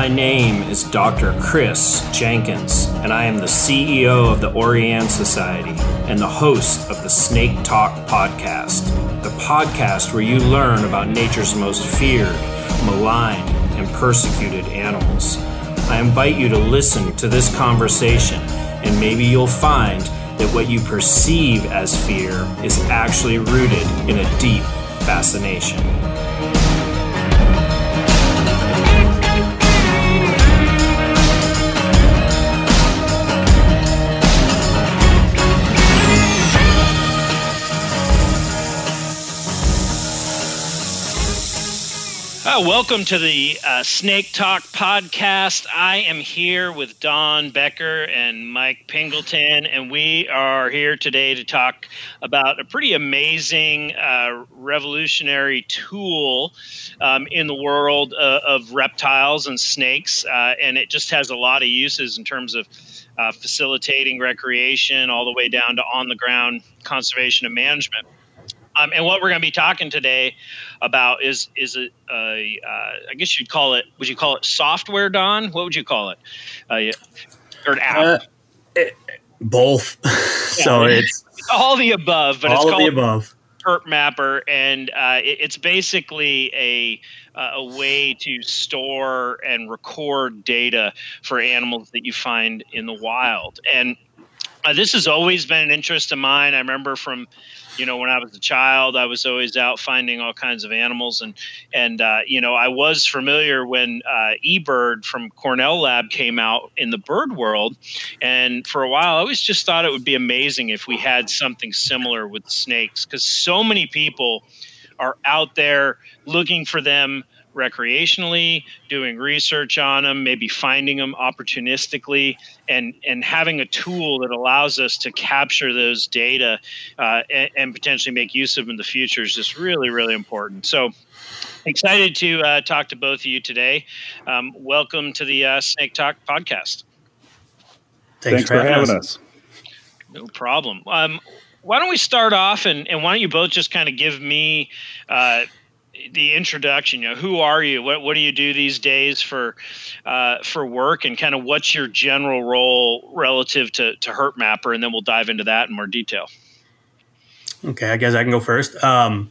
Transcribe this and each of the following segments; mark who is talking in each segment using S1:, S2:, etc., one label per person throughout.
S1: My name is Dr. Chris Jenkins, and I am the CEO of the Orianne Society and the host of the Snake Talk podcast, the podcast where you learn about nature's most feared, maligned, and persecuted animals. I invite you to listen to this conversation, and maybe you'll find that what you perceive as fear is actually rooted in a deep fascination. Uh, welcome to the uh, Snake Talk podcast. I am here with Don Becker and Mike Pingleton, and we are here today to talk about a pretty amazing, uh, revolutionary tool um, in the world uh, of reptiles and snakes. Uh, and it just has a lot of uses in terms of uh, facilitating recreation all the way down to on the ground conservation and management. Um, and what we're going to be talking today about is is a, a uh, I guess you'd call it. Would you call it software, Don? What would you call it? Uh, or an app? Uh,
S2: it, both. Yeah, so it's,
S1: all the above, but
S2: all
S1: it's
S2: of the above.
S1: Herp Mapper, and uh, it, it's basically a uh, a way to store and record data for animals that you find in the wild. And uh, this has always been an interest of mine. I remember from you know, when I was a child, I was always out finding all kinds of animals, and and uh, you know, I was familiar when uh, eBird from Cornell Lab came out in the bird world, and for a while, I always just thought it would be amazing if we had something similar with snakes, because so many people are out there looking for them recreationally, doing research on them, maybe finding them opportunistically, and and having a tool that allows us to capture those data uh, and, and, potentially make use of them in the future is just really really important. So. Excited to uh, talk to both of you today. Um, welcome to the uh, Snake Talk podcast.
S3: Thanks, Thanks for, having us. us.
S1: No problem. Um, why don't we start off and, and why don't you both just kind of give me uh, the introduction. You know, who are you? What what do you do these days for uh, for work, and kind of what's your general role relative to to Herp Mapper, and then we'll dive into that in more detail.
S2: Okay, I guess I can go first. Um,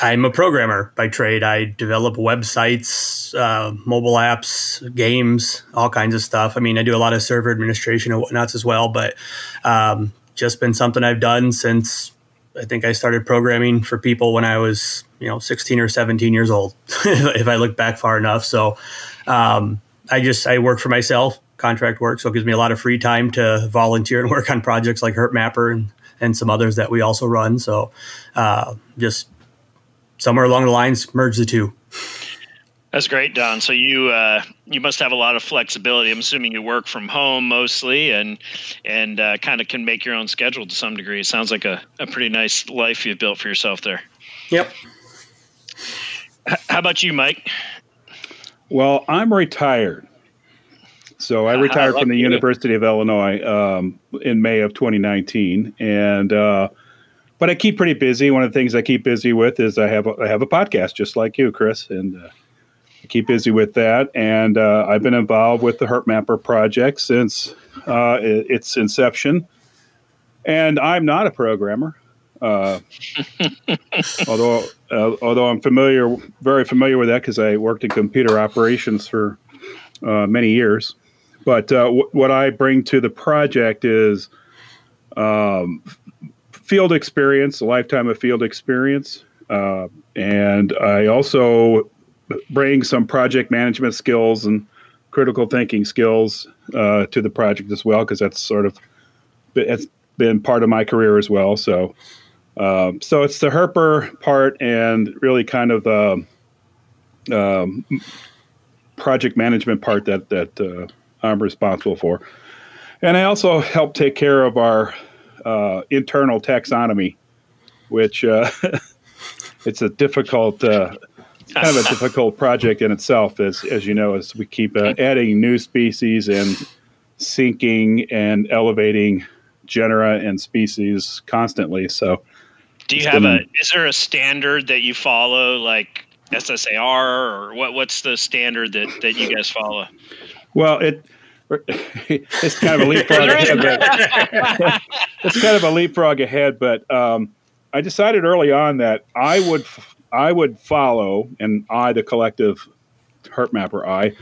S2: I'm a programmer by trade. I develop websites, uh, mobile apps, games, all kinds of stuff. I mean, I do a lot of server administration and whatnots as well, but um, just been something I've done since I think I started programming for people when I was, you know, 16 or 17 years old, if I look back far enough. So um, I just, I work for myself, contract work. So it gives me a lot of free time to volunteer and work on projects like Herp Mapper and, and some others that we also run. So uh, just somewhere along the lines, merge the two.
S1: That's great, Don. So you uh, you must have a lot of flexibility. I'm assuming you work from home mostly, and and uh, kind of can make your own schedule to some degree. It sounds like a, a pretty nice life you've built for yourself there.
S2: Yep.
S1: H- how about you, Mike?
S3: Well, I'm retired. So I retired uh, from the you. University of Illinois um, in May of 2019, and uh, but I keep pretty busy. One of the things I keep busy with is I have a, I have a podcast just like you, Chris, and uh, keep busy with that. And uh, I've been involved with the Herp Mapper project since uh, its inception. And I'm not a programmer, uh, although uh, although I'm familiar, very familiar with that because I worked in computer operations for uh, many years. But uh, w- what I bring to the project is um, field experience, a lifetime of field experience. Uh, and I also bring some project management skills and critical thinking skills uh, to the project as well, because that's sort of it's been part of my career as well. So, um, so it's the Herper part and really kind of the um, project management part that that uh, I'm responsible for, and I also help take care of our uh, internal taxonomy, which uh, it's a difficult uh, kind of a difficult project in itself, as as you know, as we keep uh, adding new species and sinking and elevating genera and species constantly. So,
S1: do you have a? Is there a standard that you follow, like SSAR, or what? What's the standard that that you guys follow?
S3: Well, it it's kind of a leapfrog ahead. But, it's kind of a leapfrog ahead, but um, I decided early on that I would I would follow, and I, the collective Herp Mapper, I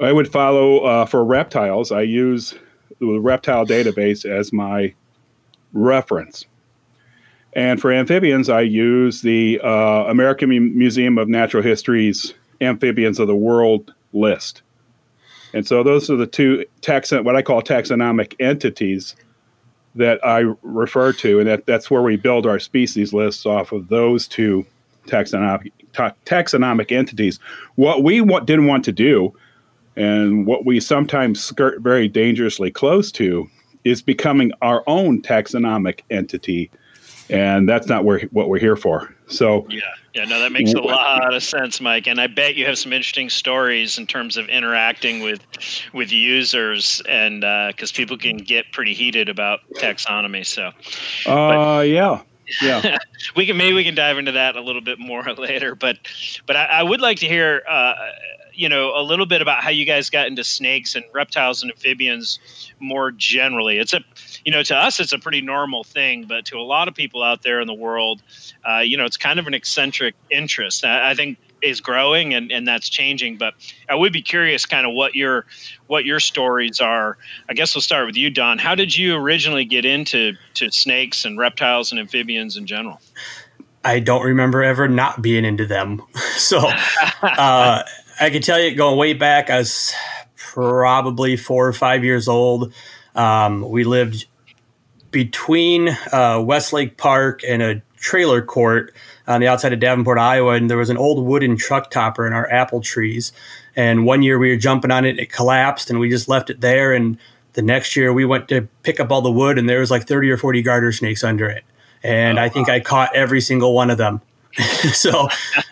S3: I would follow uh, for reptiles. I use the reptile database as my reference. And for amphibians, I use the uh, American Museum of Natural History's Amphibians of the World list. And so those are the two taxon what I call taxonomic entities that I refer to, and that, that's where we build our species lists off of those two taxonomic ta- taxonomic entities. What we want, didn't want to do, and what we sometimes skirt very dangerously close to, is becoming our own taxonomic entity and that's not where, what we're here for. So
S1: yeah, yeah, no, that makes a lot of sense, Mike. And I bet you have some interesting stories in terms of interacting with with users, and because uh, people can get pretty heated about taxonomy. So,
S3: uh, yeah, yeah,
S1: we can maybe we can dive into that a little bit more later. But but I, I would like to hear. Uh, you know a little bit about how you guys got into snakes and reptiles and amphibians more generally. It's a you know to us it's a pretty normal thing, but to a lot of people out there in the world, uh, you know it's kind of an eccentric interest. I, I think is growing and, and that's changing. But I would be curious kind of what your what your stories are. I guess we'll start with you, Don. How did you originally get into to snakes and reptiles and amphibians in general?
S2: I don't remember ever not being into them. so uh, I can tell you, going way back, I was probably four or five years old. Um, we lived between uh, Westlake Park and a trailer court on the outside of Davenport, Iowa, and there was an old wooden truck topper in our apple trees. And one year we were jumping on it, it collapsed, and we just left it there. And the next year we went to pick up all the wood, and there was like thirty or forty garter snakes under it. And oh, I think wow. I caught every single one of them. so,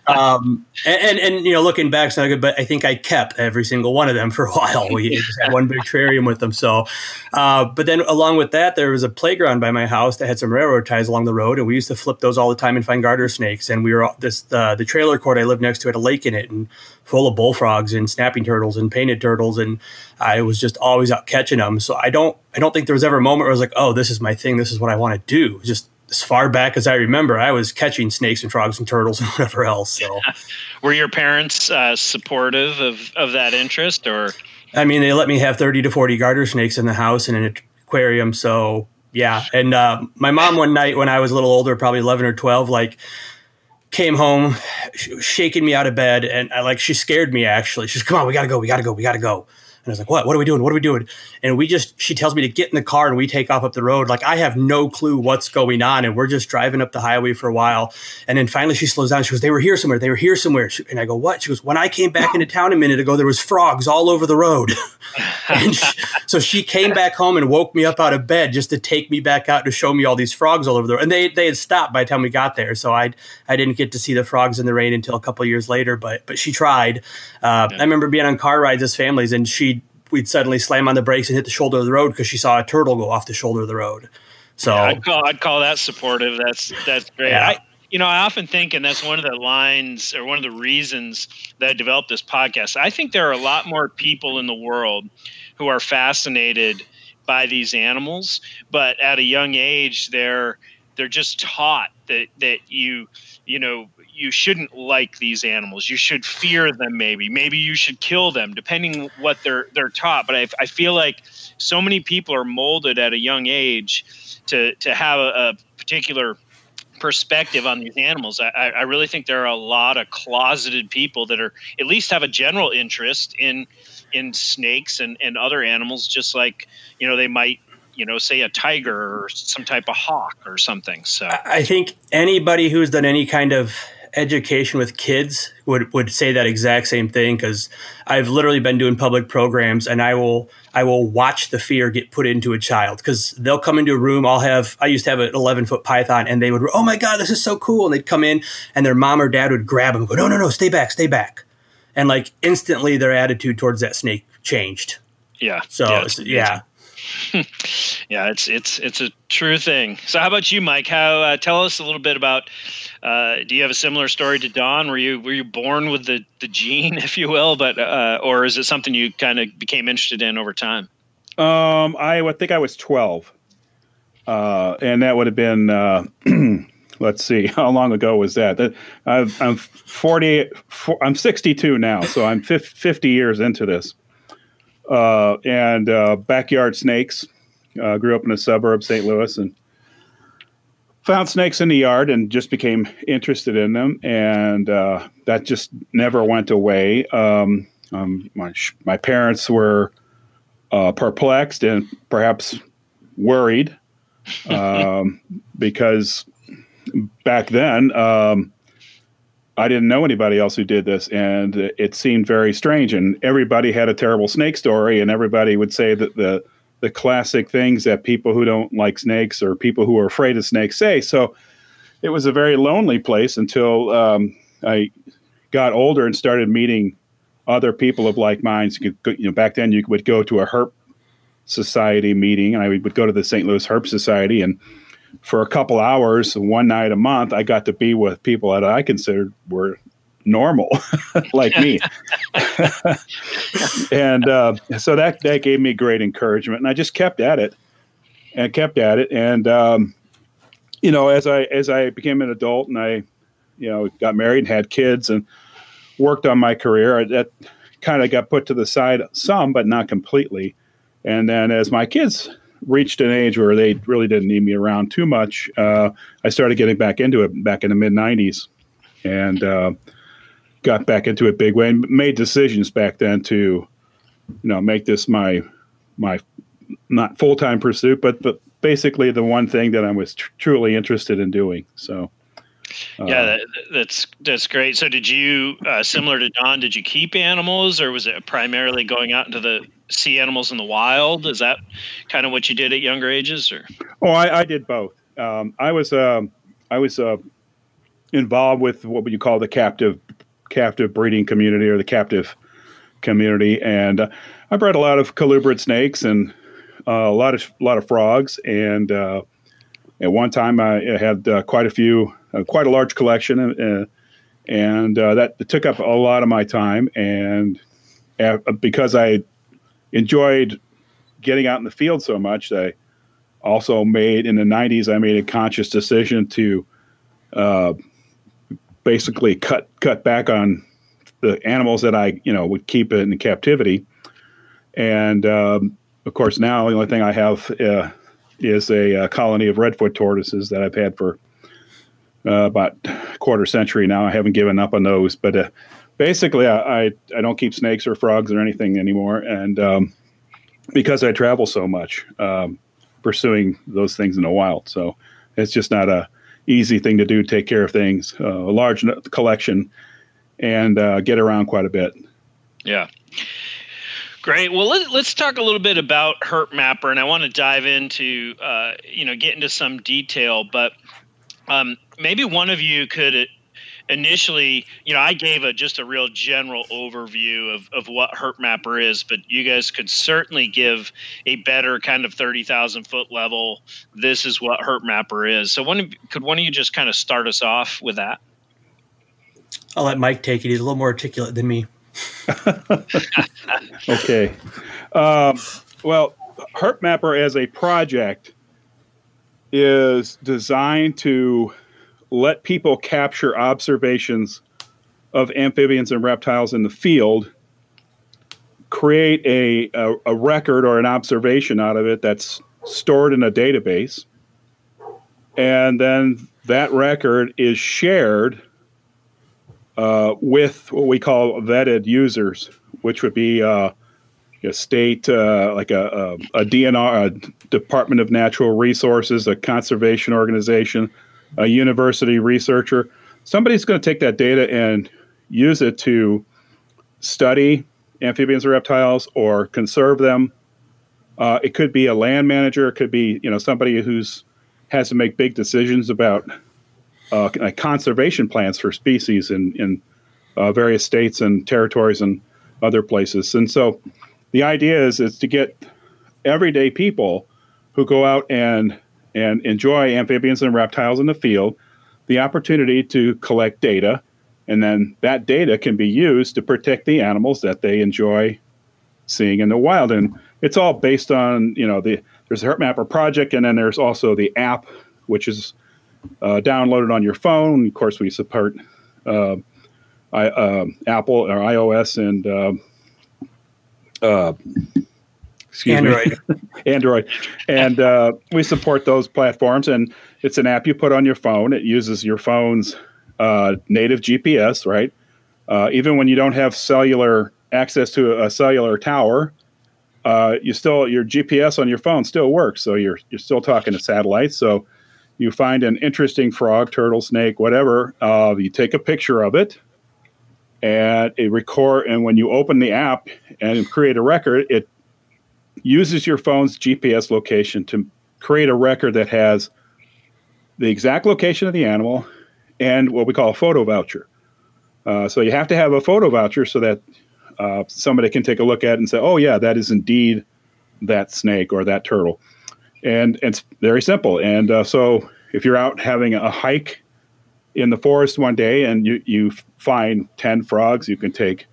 S2: um, and, and, and you know, looking back, it's not good, but I think I kept every single one of them for a while. We just had one big terrarium with them. So, uh, but then along with that, there was a playground by my house that had some railroad ties along the road, and we used to flip those all the time and find garter snakes. And we were this uh, the trailer court I lived next to had a lake in it and full of bullfrogs and snapping turtles and painted turtles, and I was just always out catching them. So I don't I don't think there was ever a moment where I was like, oh, this is my thing, this is what I want to do. Just as far back as I remember, I was catching snakes and frogs and turtles and whatever else. So,
S1: were your parents uh, supportive of, of that interest, or?
S2: I mean, they let me have thirty to forty garter snakes in the house and in an aquarium. So, yeah. And uh, my mom one night when I was a little older, probably eleven or twelve, like came home, sh- shaking me out of bed, and I like she scared me. Actually, she's, "Come on, we gotta go, we gotta go, we gotta go." And I was like, what? What are we doing? What are we doing? And we just, she tells me to get in the car and we take off up the road. Like I have no clue what's going on. And we're just driving up the highway for a while. And then finally she slows down. She goes, they were here somewhere. They were here somewhere. And I go, what? She goes, when I came back into town a minute ago, there was frogs all over the road. she, so she came back home and woke me up out of bed just to take me back out to show me all these frogs all over the road. And they, they had stopped by the time we got there. So I, I didn't get to see the frogs in the rain until a couple years later, but, but she tried. Uh, yeah. I remember being on car rides as families and she we'd suddenly slam on the brakes and hit the shoulder of the road because she saw a turtle go off the shoulder of the road. So
S1: yeah, I'd call I'd call that supportive. That's that's great. Yeah. I, you know, I often think, and that's one of the lines or one of the reasons that I developed this podcast. I think there are a lot more people in the world who are fascinated by these animals, but at a young age, they're they're just taught that that you you know you shouldn't like these animals. You should fear them. Maybe, maybe you should kill them, depending what they're they're taught. But I, I feel like so many people are molded at a young age to to have a, a particular perspective on these animals. I, I really think there are a lot of closeted people that are at least have a general interest in in snakes and, and other animals, just like you know they might you know say a tiger or some type of hawk or something. So
S2: I think anybody who's done any kind of education with kids would would say that exact same thing because I've literally been doing public programs and I will I will watch the fear get put into a child because they'll come into a room. I'll have I used to have an 11 foot python and they would oh my god this is so cool and they'd come in and their mom or dad would grab them and go no no no stay back stay back and like instantly their attitude towards that snake changed.
S1: Yeah.
S2: So yeah. yeah.
S1: yeah, it's it's it's a true thing. So, how about you, Mike? How uh, tell us a little bit about? Uh, do you have a similar story to Don? Were you were you born with the the gene, if you will, but uh, or is it something you kind of became interested in over time?
S3: Um, I think I was twelve, uh, and that would have been. Uh, let's see, how long ago was that? i am 40, I'm 62 now, so I'm 50 years into this uh, and uh, backyard snakes. Uh, grew up in a suburb, St. Louis, and found snakes in the yard and just became interested in them. And uh, that just never went away. Um, um, my, my parents were uh, perplexed and perhaps worried um, because back then, um, I didn't know anybody else who did this, and it seemed very strange. And everybody had a terrible snake story, and everybody would say that the the classic things that people who don't like snakes or people who are afraid of snakes say. So it was a very lonely place until um, I got older and started meeting other people of like minds. You, you know, back then you would go to a herp society meeting, and I would go to the St. Louis Herp Society and for a couple hours one night a month i got to be with people that i considered were normal like me. And uh, so that that gave me great encouragement and i just kept at it and kept at it and um, you know as i as i became an adult and i you know got married and had kids and worked on my career that kind of got put to the side some but not completely. And then as my kids reached an age where they really didn't need me around too much, uh, I started getting back into it back in the mid 90s and uh, got back into it big way and made decisions back then to, you know, make this my, my not full time pursuit, but, but basically the one thing that I was tr- truly interested in doing. So,
S1: uh, yeah, that, that's that's great. So, did you uh, similar to Don? Did you keep animals, or was it primarily going out into the see animals in the wild? Is that kind of what you did at younger ages, or?
S3: Oh, I, I did both. Um, I was um, I was uh, involved with what would you call the captive captive breeding community or the captive community, and uh, I bred a lot of colubrid snakes and uh, a lot of a lot of frogs. And uh, at one time, I had uh, quite a few, quite a large collection, and that took up a lot of my time. And because I enjoyed getting out in the field so much that I also made in the 90s, I made a conscious decision to uh, basically cut cut back on the animals that I you know would keep in captivity. And um, of course, now the only thing I have uh, is a, a, colony of redfoot tortoises that I've had for uh, about quarter century now. I haven't given up on those, but uh, basically, I, I, I don't keep snakes or frogs or anything anymore, and um, because I travel so much, um, pursuing those things in the wild. So it's just not a easy thing to do. Take care of things, uh, a large collection, and uh, get around quite a bit.
S1: Yeah. Great. Well, let, us talk a little bit about Herp Mapper, and I want to dive into, uh, you know, get into some detail. But um, maybe one of you could initially, you know, I gave a just a real general overview of, of what Herp Mapper is, but you guys could certainly give a better kind of thirty thousand foot level. This is what Herp Mapper is. So, one could one of you just kind of start us off with that?
S2: I'll let Mike take it. He's a little more articulate than me.
S3: okay. Um, well, Herp Mapper as a project is designed to let people capture observations of amphibians and reptiles in the field, create a, a, a, record or an observation out of it that's stored in a database, and then that record is shared uh, with what we call vetted users, which would be uh, a state, uh, like a, a, a DNR, a Department of Natural Resources, a conservation organization, a university researcher, somebody's going to take that data and use it to study amphibians or reptiles or conserve them. Uh, it could be a land manager. It could be you know somebody who's has to make big decisions about uh, conservation plans for species in in uh, various states and territories and other places. And so, the idea is is to get everyday people who go out and and enjoy amphibians and reptiles in the field the opportunity to collect data and then that data can be used to protect the animals that they enjoy seeing in the wild. And it's all based on you know the there's a herp mapper project and then there's also the app which is uh, downloaded on your phone. Of course we support uh, I, uh, apple or ios and um, uh, excuse Android. me, Android, and uh, we support those platforms. And it's an app you put on your phone. It uses your phone's uh, native GPS, right? Uh, even when you don't have cellular access to a cellular tower, uh, you still your GPS on your phone still works. So you're you're still talking to satellites. So you find an interesting frog, turtle, snake, whatever. Uh, you take a picture of it and it record and when you open the app and create a record it uses your phone's gps location to create a record that has the exact location of the animal and what we call a photo voucher. Uh, so you have to have a photo voucher so that uh, somebody can take a look at it and say oh yeah that is indeed that snake or that turtle. And, and it's very simple. And uh, so if you're out having a hike in the forest one day and you, you find 10 frogs, you can take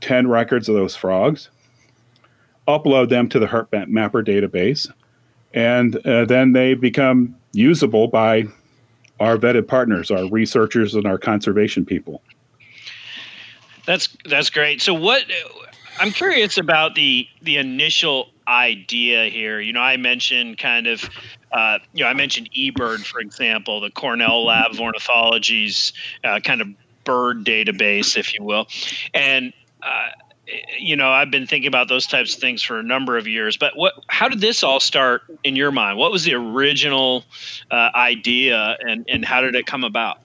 S3: 10 records of those frogs, upload them to the Herp Mapper database, and uh, then they become usable by our vetted partners, our researchers, and our conservation people.
S1: That's that's great. So what I'm curious about the the initial idea here. You know, I mentioned kind of, uh, you know, I mentioned eBird, for example, the Cornell Lab of Ornithology's uh, kind of bird database, if you will. And, uh, you know, I've been thinking about those types of things for a number of years. But what? How did this all start in your mind? What was the original uh, idea, and and how did it come about?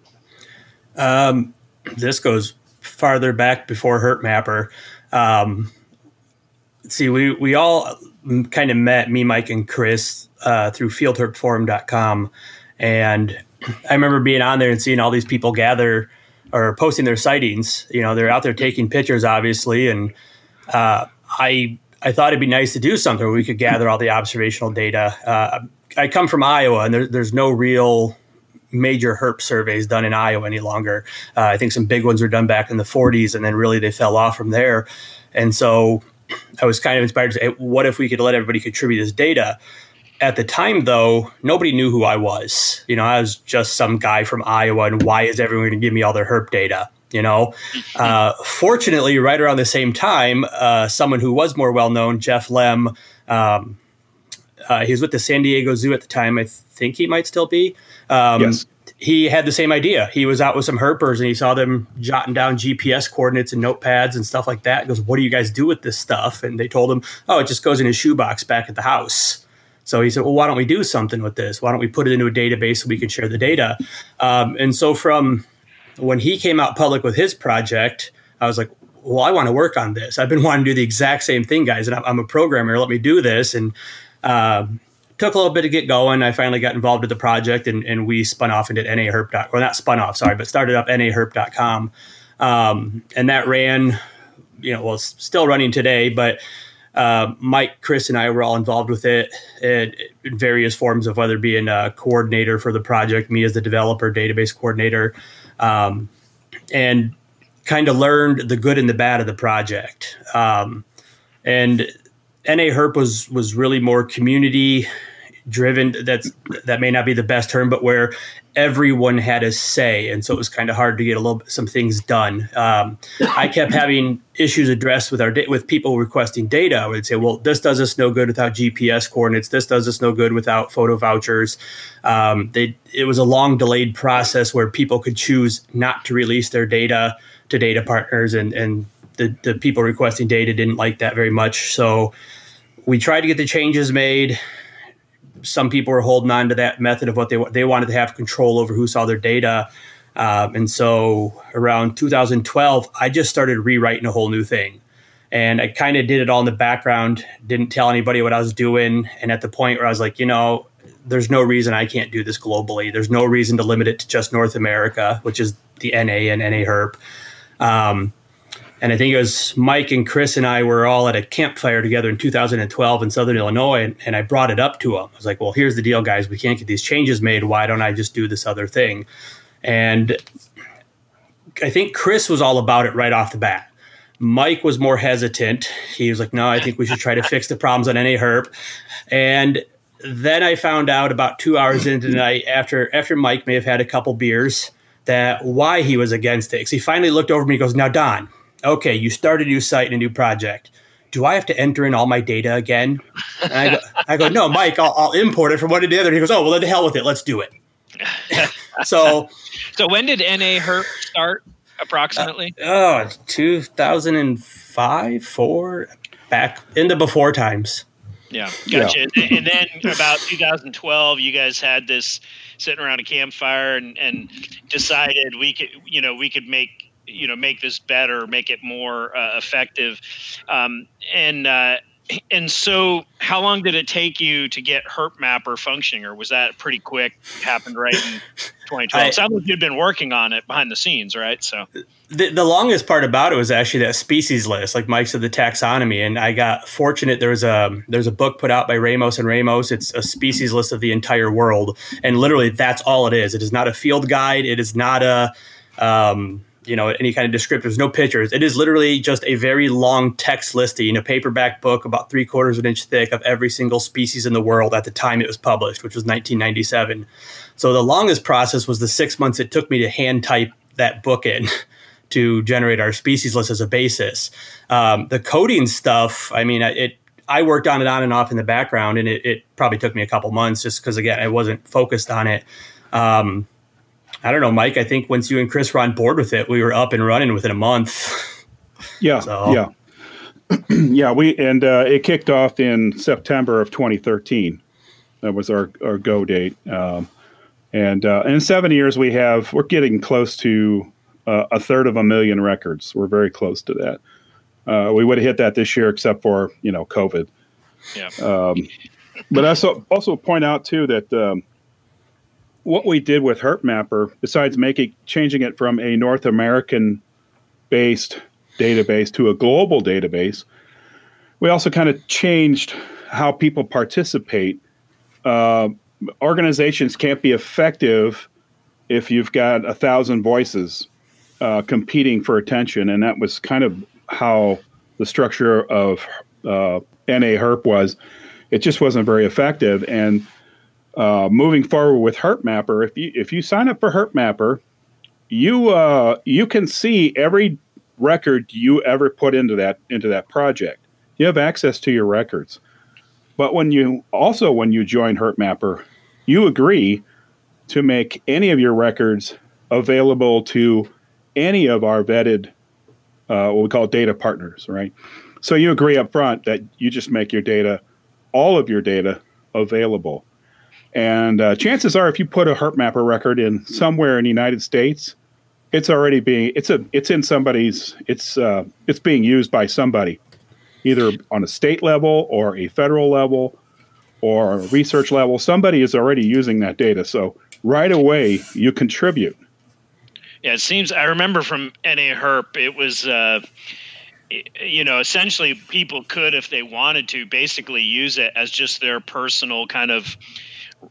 S2: Um, this goes farther back before Herp Mapper. Um, see, we we all kind of met me, Mike, and Chris uh, through fieldherpforum.com. And I remember being on there and seeing all these people gather or posting their sightings. You know, they're out there taking pictures, obviously. And uh, I I thought it'd be nice to do something where we could gather all the observational data. Uh, I come from Iowa, and there, there's no real major herp surveys done in Iowa any longer. Uh, I think some big ones were done back in the 40s, and then really they fell off from there. And so I was kind of inspired to say, what if we could let everybody contribute this data? At the time, though, nobody knew who I was. You know, I was just some guy from Iowa, and why is everyone going to give me all their herp data? You know, uh, fortunately, right around the same time, uh, someone who was more well known, Jeff Lemm, um, uh, he was with the San Diego Zoo at the time. I think he might still be. Um, yes he had the same idea. He was out with some herpers and he saw them jotting down GPS coordinates and notepads and stuff like that. He goes, What do you guys do with this stuff? And they told him, Oh, it just goes in his shoebox back at the house. So he said, Well, why don't we do something with this? Why don't we put it into a database so we can share the data? Um, and so from when he came out public with his project, I was like, Well, I want to work on this. I've been wanting to do the exact same thing, guys. And I'm, I'm a programmer. Let me do this. And um, took a little bit to get going. I finally got involved with the project and, and we spun off and did naherp. Or not spun off, sorry, but started up naherp.com. Um, and that ran, you know, well, it's still running today, but uh, Mike, Chris, and I were all involved with it in, in various forms of whether being a coordinator for the project, me as the developer, database coordinator, um, and kind of learned the good and the bad of the project. Um, and NA Herp was was really more community driven. That's that may not be the best term, but where everyone had a say, and so it was kind of hard to get a little some things done. Um, I kept having issues addressed with our with people requesting data. I would say, well, this does us no good without GPS coordinates. This does us no good without photo vouchers. Um, they, it was a long delayed process where people could choose not to release their data to data partners, and and the, the people requesting data didn't like that very much. So we tried to get the changes made. Some people were holding on to that method of what they they wanted to have control over who saw their data. Um, and so around 2012, I just started rewriting a whole new thing. And I kind of did it all in the background, didn't tell anybody what I was doing. And at the point where I was like, you know, there's no reason I can't do this globally. There's no reason to limit it to just North America, which is the NA and NA Herp. Um, and I think it was Mike and Chris and I were all at a campfire together in 2012 in Southern Illinois, and, and I brought it up to them. I was like, "Well, here's the deal, guys. We can't get these changes made. Why don't I just do this other thing?" And I think Chris was all about it right off the bat. Mike was more hesitant. He was like, "No, I think we should try to fix the problems on NA Herp. And then I found out about two hours into the night after after Mike may have had a couple beers that why he was against it. Because he finally looked over me and goes, Now, Don, okay, you start a new site and a new project. Do I have to enter in all my data again? And I go, I go no, Mike, I'll, I'll import it from one to the other. And he goes, Oh, well, then the hell with it. Let's do it. so,
S1: so when did NA Herp start approximately?
S2: Uh, oh, 2005, four, back in the before times.
S1: Yeah, gotcha. Yeah. and then about 2012, you guys had this sitting around a campfire and, and decided we could, you know, we could make, you know, make this better, make it more uh, effective. Um, and, uh, and so how long did it take you to get herp mapper functioning or was that pretty quick happened right in 2012 I, sounds like you'd been working on it behind the scenes right? So.
S2: The, the longest part about it was actually that species list like mike said the taxonomy and i got fortunate there was a there's a book put out by ramos and ramos. It's a species list of the entire world and literally that's all it is. It is not a field guide. It is not a um, you know any kind of descriptors no pictures. It is literally just a very long text listing a paperback book about three quarters of an inch thick of every single species in the world at the time it was published which was 1997 so the longest process was the six months it took me to hand type that book in to generate our species list as a basis. Um, the coding stuff i mean it I worked on it on and off in the background, and it, it probably took me a couple months just because again I wasn't focused on it. Um, I don't know, Mike. I think once you and Chris were on board with it, we were up and running within a month.
S3: Yeah, so. yeah, yeah. We and uh, it kicked off in September of 2013. That was our our go date. Um, and uh, in seven years, we have we're getting close to uh, a third of a million records. We're very close to that. Uh, we would have hit that this year, except for you know COVID. Yeah. Um, but I also also point out too that. Um, what we did with Herp Mapper, besides making changing it from a North American based database to a global database, we also kind of changed how people participate. Uh, organizations can't be effective if you've got a thousand voices uh, competing for attention, and that was kind of how the structure of uh, NA Herp was. It just wasn't very effective, and uh, moving forward with Mapper, if you if you sign up for Mapper, you uh, you can see every record you ever put into that into that project. You have access to your records. But when you also when you join Mapper, you agree to make any of your records available to any of our vetted uh, what we call data partners, right? So you agree up front that you just make your data, all of your data, available. And uh, chances are, if you put a herp mapper record in somewhere in the United States, it's already being it's a it's in somebody's it's uh, it's being used by somebody, either on a state level or a federal level or a research level. Somebody is already using that data, so right away you contribute.
S1: Yeah, it seems I remember from NA Herp, it was. Uh, you know, essentially, people could, if they wanted to, basically use it as just their personal kind of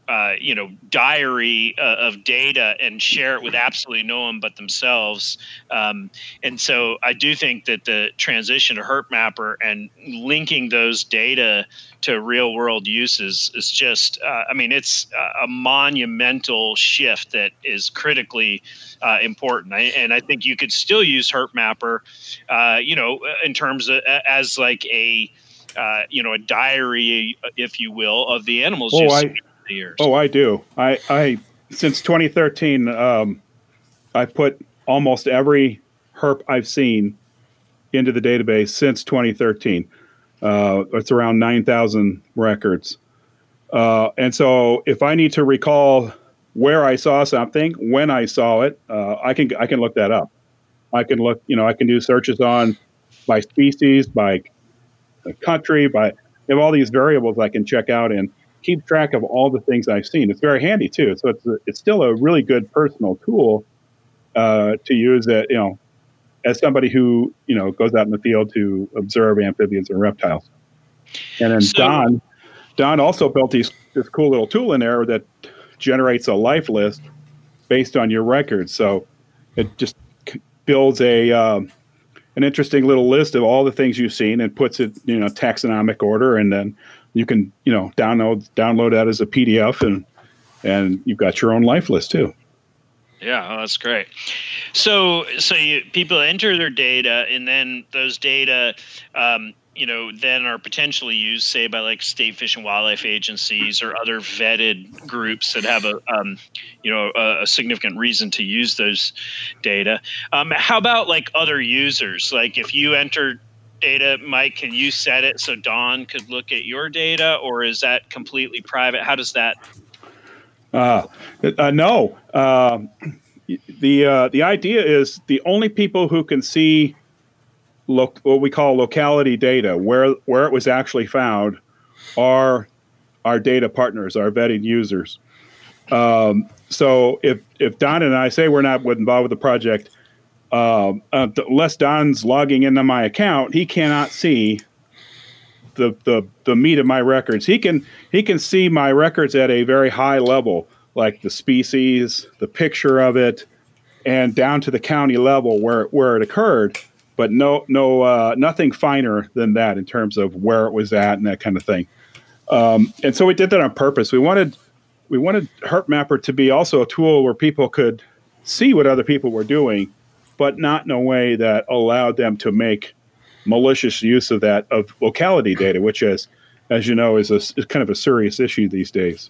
S1: uh, you know diary uh, of data and share it with absolutely no one but themselves. Um, and so I do think that the transition to Herp Mapper and linking those data to real world uses is just uh, I mean it's a monumental shift that is critically uh, important. I, and I think you could still use Herp Mapper, uh, you know, in terms of as like a uh, you know, a diary, if you will, of the animals.
S3: Oh, I, years. Oh, I do. I, I since 2013, um, I put almost every herp I've seen into the database since 2013. Uh, it's around 9,000 records. Uh, and so if I need to recall where I saw something, when I saw it, uh, I can I can look that up. I can look, you know, I can do searches on by species, by country, by have all these variables I can check out and keep track of all the things I've seen. It's very handy too. So it's a, it's still a really good personal tool uh, to use that you know as somebody who you know goes out in the field to observe amphibians and reptiles. And then so, Don, Don also built these this cool little tool in there that generates a life list based on your records. So it just builds a um, an interesting little list of all the things you've seen and puts it you know taxonomic order, and then you can you know download download that as a PDF and and you've got your own life list too.
S1: Yeah, oh, that's great. So, so you, people enter their data, and then those data, um, you know, then are potentially used, say, by like state fish and wildlife agencies or other vetted groups that have a, um, you know, a, a, significant reason to use those data. Um, how about like other users? Like if you enter data, Mike, can you set it so Don could look at your data, or is that completely private? How does that
S3: uh, uh, no. Uh, the uh, the idea is the only people who can see lo- what we call locality data, where where it was actually found, are our data partners, our vetting users. Um, so if if Don and I say we're not involved with the project, uh, unless Don's logging into my account, he cannot see the, the the meat of my records. He can he can see my records at a very high level, like the species, the picture of it, and down to the county level where where it occurred. But no no uh, nothing finer than that in terms of where it was at and that kind of thing. Um, and so we did that on purpose. We wanted we wanted HerpMapper to be also a tool where people could see what other people were doing, but not in a way that allowed them to make malicious use of that of locality data, which is, as you know, is a is kind of a serious issue these days.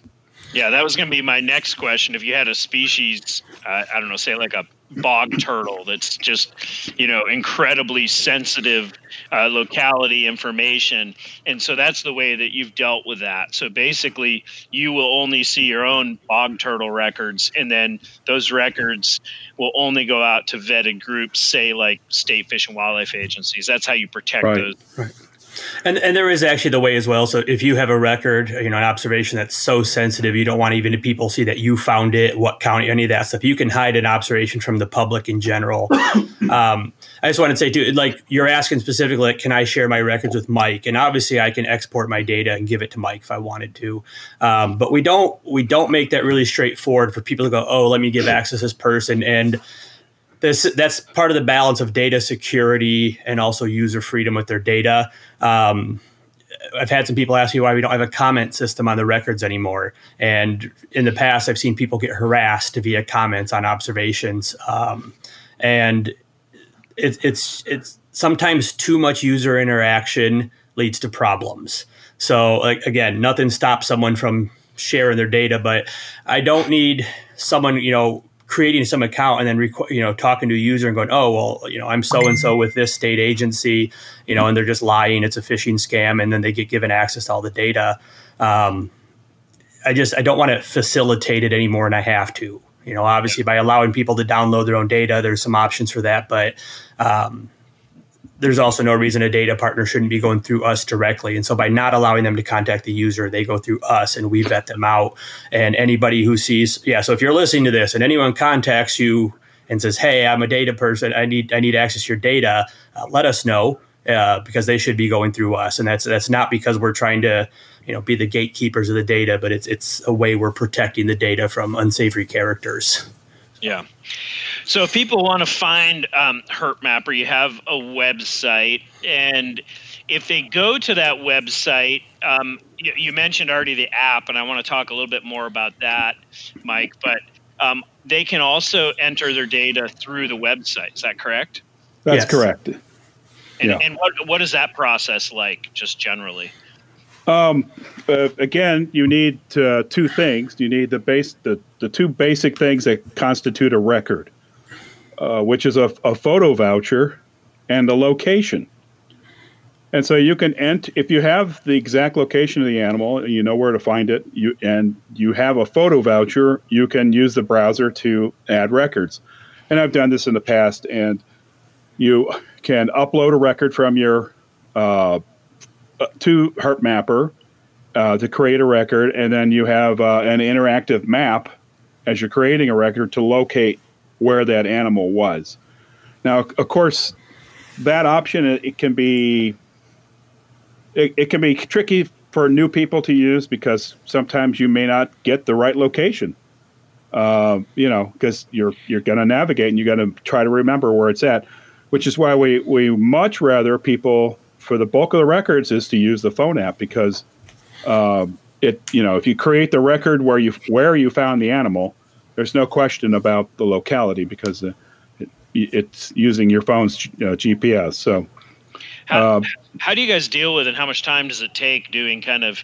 S1: Yeah, that was going to be my next question. If you had a species, uh, I don't know, say like a bog turtle that's just, you know, incredibly sensitive uh, locality information. And so that's the way that you've dealt with that. So basically, you will only see your own bog turtle records, and then those records will only go out to vetted groups, say like state fish and wildlife agencies. That's how you protect right. those. Right.
S2: And and there is actually the way as well. So if you have a record, you know, an observation that's so sensitive, you don't want even people see that you found it, what county, any of that stuff. You can hide an observation from the public in general. um, I just want to say too, like you're asking specifically, like, can I share my records with Mike? And obviously, I can export my data and give it to Mike if I wanted to. Um, but we don't we don't make that really straightforward for people to go, oh, let me give access this person and this that's part of the balance of data security and also user freedom with their data. Um, I've had some people ask me why we don't have a comment system on the records anymore. And in the past, I've seen people get harassed via comments on observations. Um, and it, it's it's sometimes too much user interaction leads to problems. So again, nothing stops someone from sharing their data, but I don't need someone you know creating some account and then rec- you know talking to a user and going oh well you know i'm so and so with this state agency you know and they're just lying it's a phishing scam and then they get given access to all the data. Um, i just i don't want to facilitate it anymore and i have to. You know obviously by allowing people to download their own data there's some options for that but um, there's also no reason a data partner shouldn't be going through us directly. And so by not allowing them to contact the user, they go through us and we vet them out. And anybody who sees, yeah, so if you're listening to this and anyone contacts you and says, "Hey, I'm a data person. I need I need access to your data," uh, let us know uh, because they should be going through us. And that's that's not because we're trying to you know be the gatekeepers of the data, but it's it's a way we're protecting the data from unsavory characters.
S1: Yeah. So if people want to find um, HerpMapper, you have a website, and if they go to that website, um, you, you, mentioned already the app, and I want to talk a little bit more about that, Mike. But um, they can also enter their data through the website. Is that correct?
S3: That's yes. correct. And,
S1: yeah. and what what is that process like, just generally?
S3: Um, uh, again, you need uh, two things. You need the base, the, the two basic things that constitute a record. Uh, which is a, a, photo voucher and a location. And so you can ent if you have the exact location of the animal, you know where to find it, you and you have a photo voucher, you can use the browser to add records. And I've done this in the past, and you can upload a record from your uh, to HerpMapper uh, to create a record, and then you have uh, an interactive map as you're creating a record to locate where that animal was. Now, of course, that option it, it can be it, it can be tricky for new people to use because sometimes you may not get the right location. Uh, you know, because you're you're going to navigate and you're going to try to remember where it's at, which is why we we much rather people for the bulk of the records is to use the phone app because uh, it you know if you create the record where you where you found the animal, there's no question about the locality because the, it, it's using your phone's uh, GPS. So
S1: how, uh, how do you guys deal with it? How much time does it take doing kind of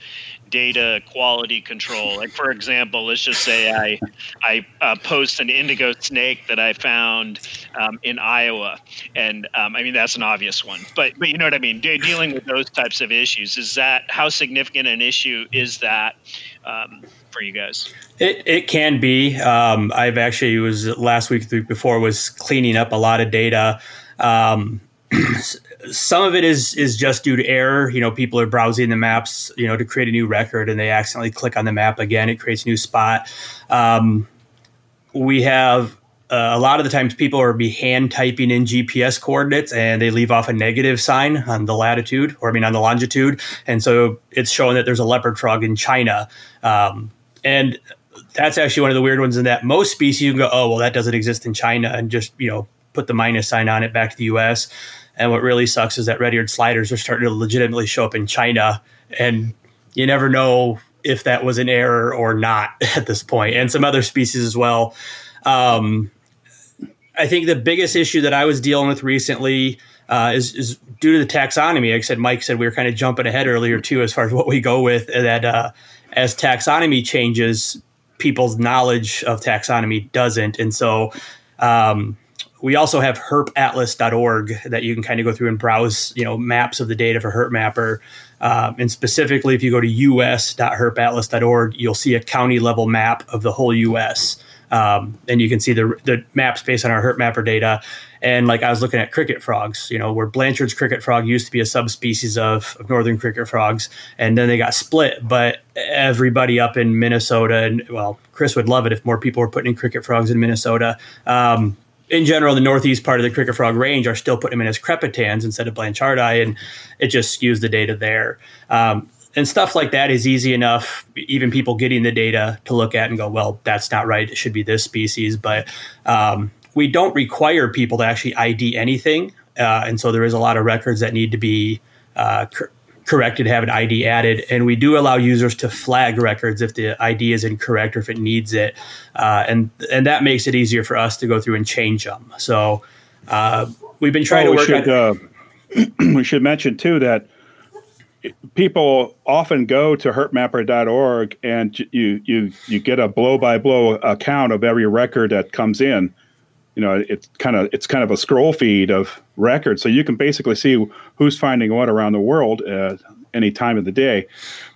S1: data quality control? Like, for example, let's just say I I uh, post an indigo snake that I found um, in Iowa, and um, I mean that's an obvious one, but but you know what I mean. De- dealing with those types of issues is that how significant an issue is that? Um, for you guys?
S2: It, it can be. Um, I've actually was last week, week before was cleaning up a lot of data. Um, some of it is is just due to error. You know, people are browsing the maps, you know, to create a new record, and they accidentally click on the map again. It creates a new spot. Um, we have uh, a lot of the times people are be hand typing in GPS coordinates and they leave off a negative sign on the latitude, or I mean on the longitude, and so it's showing that there's a leopard frog in China. Um, and that's actually one of the weird ones in that most species you can go, oh well, that doesn't exist in China, and just you know put the minus sign on it back to the U.S. And what really sucks is that red-eared sliders are starting to legitimately show up in China, and you never know if that was an error or not at this point, and some other species as well. Um, I think the biggest issue that I was dealing with recently uh, is, is, due to the taxonomy. Like I said, Mike said we were kind of jumping ahead earlier too, as far as what we go with. That uh, as taxonomy changes, people's knowledge of taxonomy doesn't, and so um, we also have herpatlas.org that you can kind of go through and browse, you know, maps of the data for Herp Mapper. Um, and specifically, if you go to us.herpatlas.org, you'll see a county level map of the whole U.S. Um, and you can see the the maps based on our Herp Mapper data. And like I was looking at cricket frogs, you know, where Blanchard's cricket frog used to be a subspecies of, of northern cricket frogs, and then they got split. But everybody up in Minnesota, and well, Chris would love it if more people were putting in cricket frogs in Minnesota. Um, in general, the northeast part of the cricket frog range are still putting them in as crepitans instead of blanchardi, and it just skews the data there. Um, and stuff like that is easy enough. Even people getting the data to look at and go, well, that's not right. It should be this species. But um, we don't require people to actually ID anything, uh, and so there is a lot of records that need to be uh, corrected, have an ID added, and we do allow users to flag records if the ID is incorrect or if it needs it, uh, and and that makes it easier for us to go through and change them. So uh, we've been trying oh, to work.
S3: Should, on- uh, we should mention too that people often go to herpmapper.org and you you you get a blow by blow account of every record that comes in you know it's kind of it's kind of a scroll feed of records. So you can basically see who's finding what around the world at any time of the day.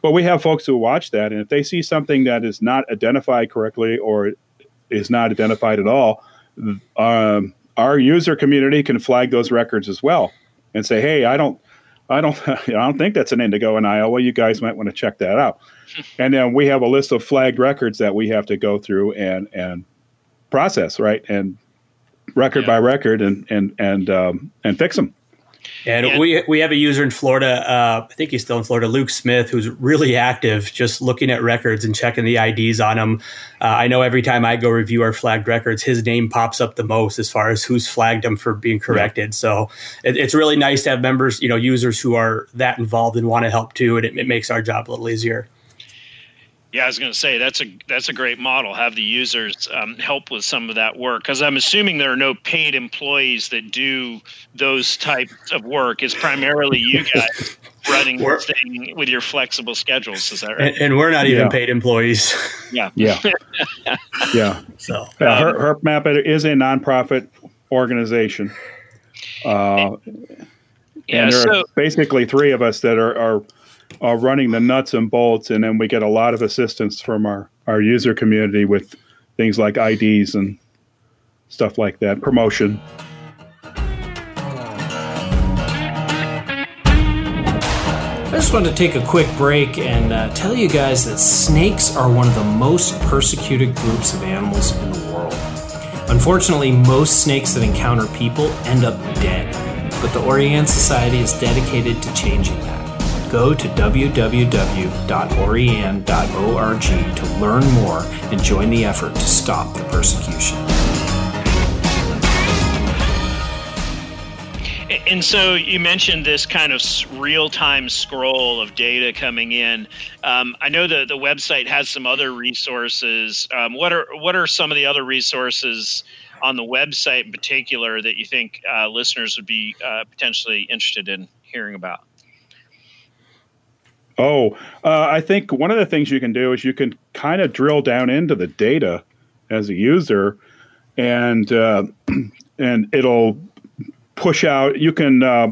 S3: But we have folks who watch that and if they see something that is not identified correctly or is not identified at all um, our user community can flag those records as well and say hey i don't i don't i don't think that's an indigo in iowa. You guys might want to check that out. And then we have a list of flagged records that we have to go through and and process right? And record yeah. by record and and and um, and fix them.
S2: And yeah. we we have a user in Florida. Uh, I think he's still in Florida, Luke Smith, who's really active, just looking at records and checking the IDs on them. Uh, I know every time I go review our flagged records, his name pops up the most as far as who's flagged them for being corrected. Yeah. So it, it's really nice to have members, you know, users who are that involved and want to help too, and it, it makes our job a little easier.
S1: Yeah, I was going to say that's a that's a great model. Have the users um, help with some of that work because I'm assuming there are no paid employees that do those types of work. It's primarily you guys running this thing with your flexible schedules. Is that right?
S2: And, and we're not even yeah. paid employees.
S1: Yeah,
S3: yeah, yeah. So yeah, um, Herp Map is a nonprofit organization. Uh, yeah, and there so, are basically three of us that are, are uh, running the nuts and bolts, and then we get a lot of assistance from our our user community with things like IDs and stuff like that, promotion.
S4: I just wanted to take a quick break and uh, tell you guys that snakes are one of the most persecuted groups of animals in the world. Unfortunately, most snakes that encounter people end up dead, but the Orianne Society is dedicated to changing that. Go to www.orianne.org to learn more and join the effort to stop the persecution.
S1: And so you mentioned this kind of real-time scroll of data coming in. Um, I know that the website has some other resources. Um, what are what are some of the other resources on the website in particular that you think uh, listeners would be uh, potentially interested in hearing about?
S3: Oh, uh, I think one of the things you can do is you can kind of drill down into the data as a user, and uh, and it'll push out. You can uh,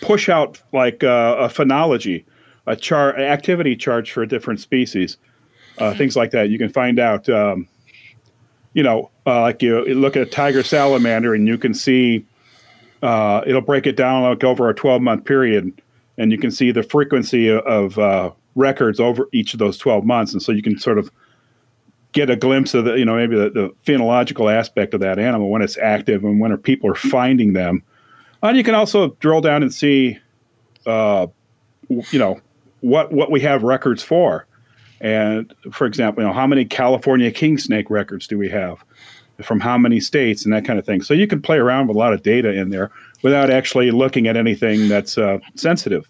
S3: push out like uh, a phenology, a chart, activity charts for a different species, uh, things like that. You can find out. Um, you know, uh, like you, you look at a tiger salamander, and you can see. it'll break it down like over a twelve month period and you can see the frequency of uh, records over each of those 12 months. And so you can sort of get a glimpse of the you know maybe the, the phenological aspect of that animal when it's active and when are people are finding them. And you can also drill down and see uh, you know what what we have records for. And for example you know how many california king snake records do we have? From how many states and that kind of thing. So you can play around with a lot of data in there without actually looking at anything that's uh, sensitive.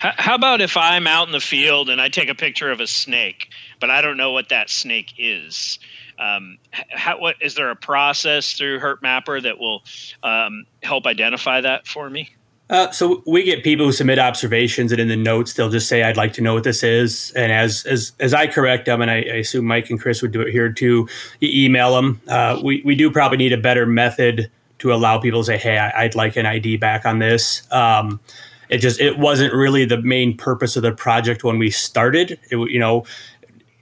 S1: How about if I'm out in the field and I take a picture of a snake, but I don't know what that snake is? Um, how, what is there a process through HerpMapper that will um, help identify that for me?
S2: Uh, so we get people who submit observations, and in the notes they'll just say, "I'd like to know what this is." And as as as I correct them, and I, I assume Mike and Chris would do it here too, you email them. Uh, we we do probably need a better method to allow people to say, "Hey, I, would like an ID back on this." Um, it just it wasn't really the main purpose of the project when we started. It, you know,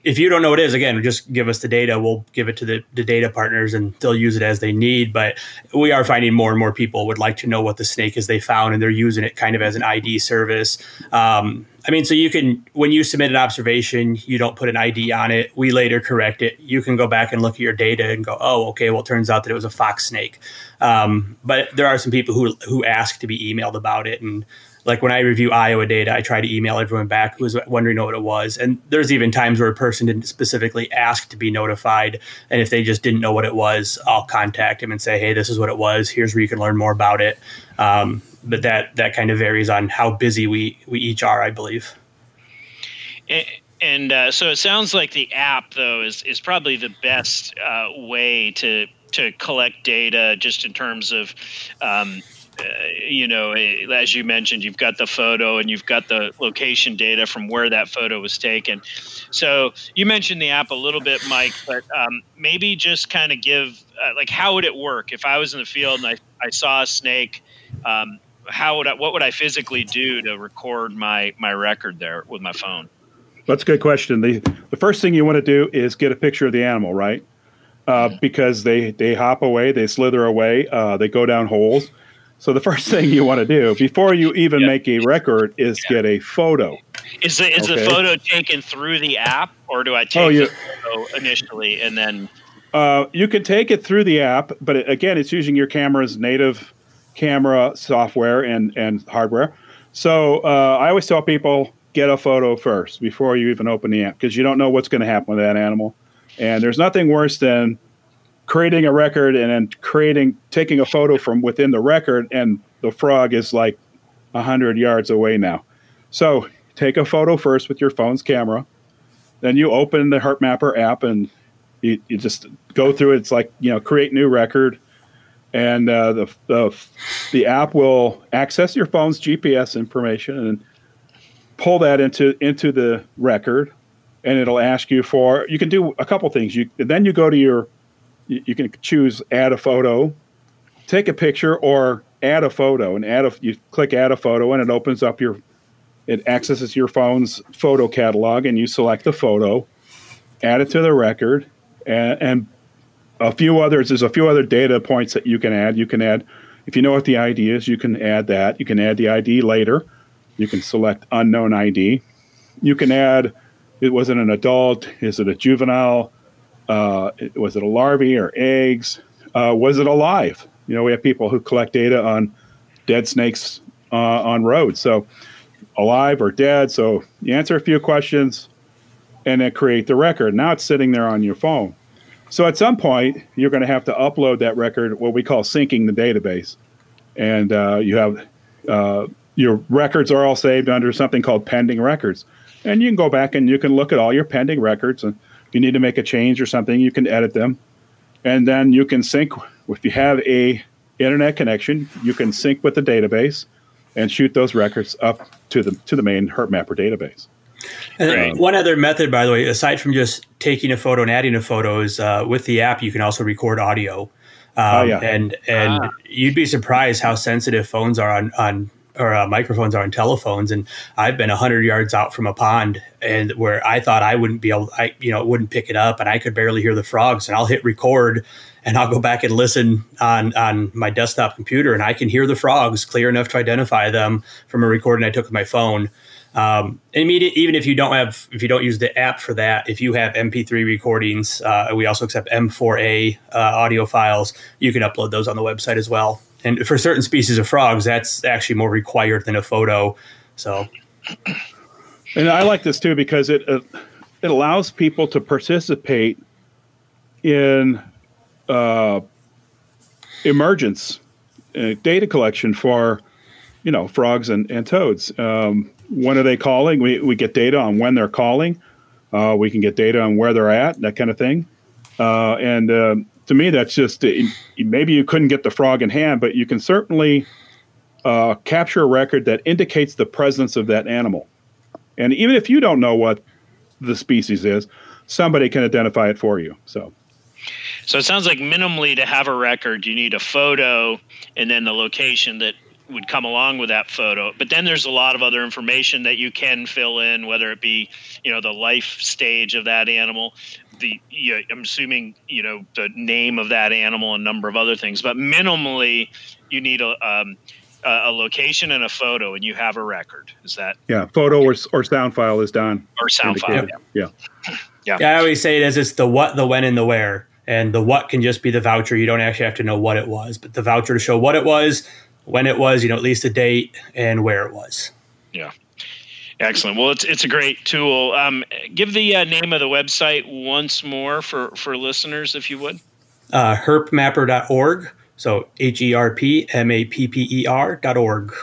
S2: if you don't know what it is, again, just give us the data. We'll give it to the, the data partners and they'll use it as they need. But we are finding more and more people would like to know what the snake is they found and they're using it kind of as an ID service. Um, I mean, so you can, when you submit an observation, you don't put an ID on it. We later correct it. You can go back and look at your data and go, oh, okay, well, it turns out that it was a fox snake. Um, but there are some people who, who ask to be emailed about it. And like when I review Iowa data, I try to email everyone back who was wondering what it was. And there's even times where a person didn't specifically ask to be notified. And if they just didn't know what it was, I'll contact them and say, hey, this is what it was. Here's where you can learn more about it. Um, but that that kind of varies on how busy we we each are, I believe.
S1: And, and uh, so it sounds like the app though is is probably the best uh, way to to collect data, just in terms of. Um, uh, you know, as you mentioned, you've got the photo and you've got the location data from where that photo was taken. So you mentioned the app a little bit, Mike, but um, maybe just kind of give, uh, like, how would it work if I was in the field and I, I saw a snake? Um, how would I, what would I physically do to record my my record there with my phone?
S3: That's a good question. the The first thing you want to do is get a picture of the animal, right? Uh, mm-hmm. Because they they hop away, they slither away, uh, they go down holes. So the first thing you want to do before you even yeah. make a record is yeah. get a photo.
S1: Is the is okay? the photo taken through the app, or do I take oh, you, the photo initially and then?
S3: Uh, you can take it through the app, but it, again, it's using your camera's native camera software and, and hardware. So uh, I always tell people get a photo first before you even open the app because you don't know what's going to happen with that animal. And there's nothing worse than creating a record and then creating taking a photo from within the record and the frog is like a 100 yards away now. So take a photo first with your phone's camera. Then you open the HerpMapper app and you, you just go through it. It's like, you know, create new record and uh, the, the the app will access your phone's GPS information and pull that into into the record, and it'll ask you for. You can do a couple things. You then you go to your, you, you can choose add a photo, take a picture, or add a photo, and add a you click add a photo, and it opens up your, it accesses your phone's photo catalog, and you select the photo, add it to the record, and, and a few others. There's a few other data points that you can add. You can add, if you know what the ID is, you can add that. You can add the ID later. You can select unknown ID. You can add, it was it an adult? Is it a juvenile? Uh, was it a larvae or eggs? Uh, was it alive? You know, we have people who collect data on dead snakes uh, on roads. So, alive or dead. So, you answer a few questions and then create the record. Now it's sitting there on your phone. So, at some point, you're going to have to upload that record, what we call syncing the database. And uh, you have uh, your records are all saved under something called pending records. And you can go back and you can look at all your pending records. And if you need to make a change or something, you can edit them. And then you can sync. If you have a internet connection, you can sync with the database and shoot those records up to the to the main HerpMapper database.
S2: And one other method, by the way, aside from just taking a photo and adding a photo, is uh, with the app you can also record audio. Um, oh, yeah. And and ah. you'd be surprised how sensitive phones are on on or uh, microphones are on telephones. And I've been hundred yards out from a pond, and where I thought I wouldn't be able, I you know, it wouldn't pick it up, and I could barely hear the frogs. And I'll hit record, and I'll go back and listen on on my desktop computer, and I can hear the frogs clear enough to identify them from a recording I took with my phone. Um, immediate, even if you don't have, if you don't use the app for that, if you have MP3 recordings, uh, we also accept M4A uh, audio files. You can upload those on the website as well. And for certain species of frogs, that's actually more required than a photo. So,
S3: and I like this too because it uh, it allows people to participate in uh, emergence uh, data collection for you know frogs and, and toads. Um, when are they calling? We we get data on when they're calling. Uh, we can get data on where they're at, that kind of thing. Uh, and um, to me, that's just maybe you couldn't get the frog in hand, but you can certainly uh, capture a record that indicates the presence of that animal. And even if you don't know what the species is, somebody can identify it for you. So.
S1: So it sounds like minimally to have a record, you need a photo and then the location that would come along with that photo. But then there's a lot of other information that you can fill in, whether it be, you know, the life stage of that animal, the you know, I'm assuming you know the name of that animal, and a number of other things. But minimally, you need a um, a location and a photo, and you have a record. Is that
S3: yeah? Photo or, or sound file is done
S1: or sound file.
S3: Yeah.
S2: yeah, yeah. Yeah, I always say it as it's the what, the when, and the where. And the what can just be the voucher. You don't actually have to know what it was, but the voucher to show what it was, when it was, you know, at least the date and where it was.
S1: Yeah. Excellent. Well, it's it's a great tool. Um, give the uh, name of the website once more for for listeners, if you would.
S2: Uh, herpmapper.org. So H E R P M A P P E R dot org.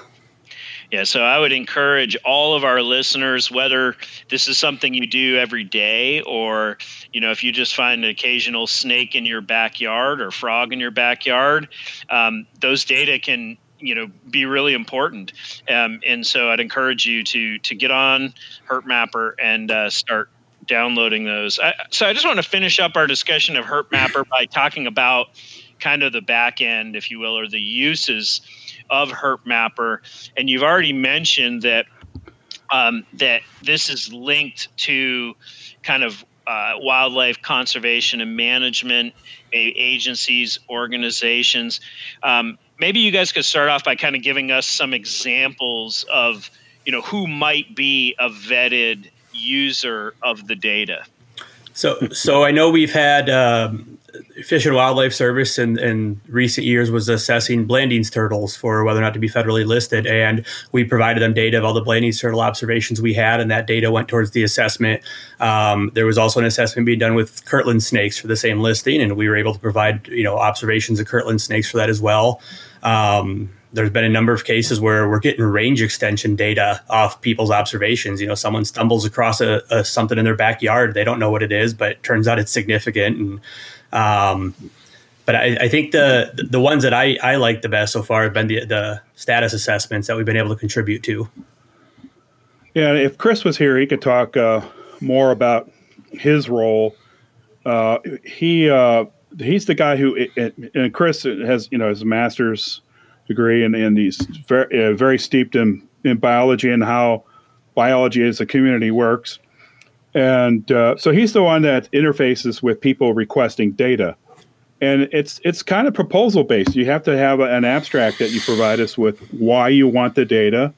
S1: Yeah, so I would encourage all of our listeners, whether this is something you do every day or, you know, if you just find an occasional snake in your backyard or frog in your backyard, um, those data can you know be really important. Um, and so i'd encourage you to to get on herpmapper and uh, start downloading those. I, so i just want to finish up our discussion of herpmapper by talking about kind of the back end if you will or the uses of herpmapper and you've already mentioned that um, that this is linked to kind of uh, wildlife conservation and management agencies organizations. Um, maybe you guys could start off by kind of giving us some examples of you know who might be a vetted user of the data.
S2: So so i know we've had um, fish and wildlife service in, in recent years was assessing blanding's turtles for whether or not to be federally listed and we provided them data of all the blanding's turtle observations we had and that data went towards the assessment. Um, there was also an assessment being done with kirtland snakes for the same listing and we were able to provide you know observations of kirtland snakes for that as well um, there's been a number of cases where we're getting range extension data off people's observations. You know, someone stumbles across a, a something in their backyard, they don't know what it is, but it turns out it's significant. And um, but I, I, think the the ones that I, I like the best so far have been the, the status assessments that we've been able to contribute to.
S3: Yeah, if Chris was here, he could talk uh, more about his role. Uh, he uh, he's the guy who and Chris has you know his master's degree and, and he's very, uh, very steeped in, in biology and how biology as a community works. And uh, so he's the one that interfaces with people requesting data. And it's it's kind of proposal based. You have to have an abstract that you provide us with why you want the data,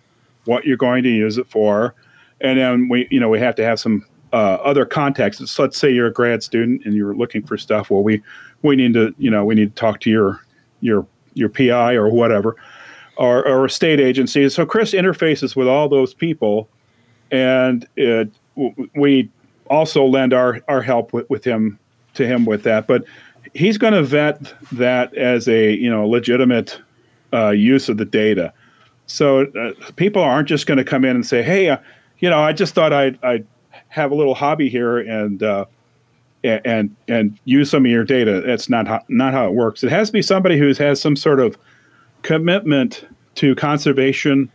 S3: what you're going to use it for, and then we you know we have to have some uh, other contexts. So let's say you're a grad student and you're looking for stuff. Well, we we need to you know we need to talk to your your your PI or whatever, or, or a state agency. So Chris interfaces with all those people, and it, we also lend our our help with, with him to him with that. But he's going to vet that as a you know legitimate uh, use of the data. So uh, people aren't just going to come in and say, "Hey, uh, you know, I just thought I'd, I'd have a little hobby here and uh, and and use some of your data." That's not how, not how it works. It has to be somebody who has some sort of commitment to conservation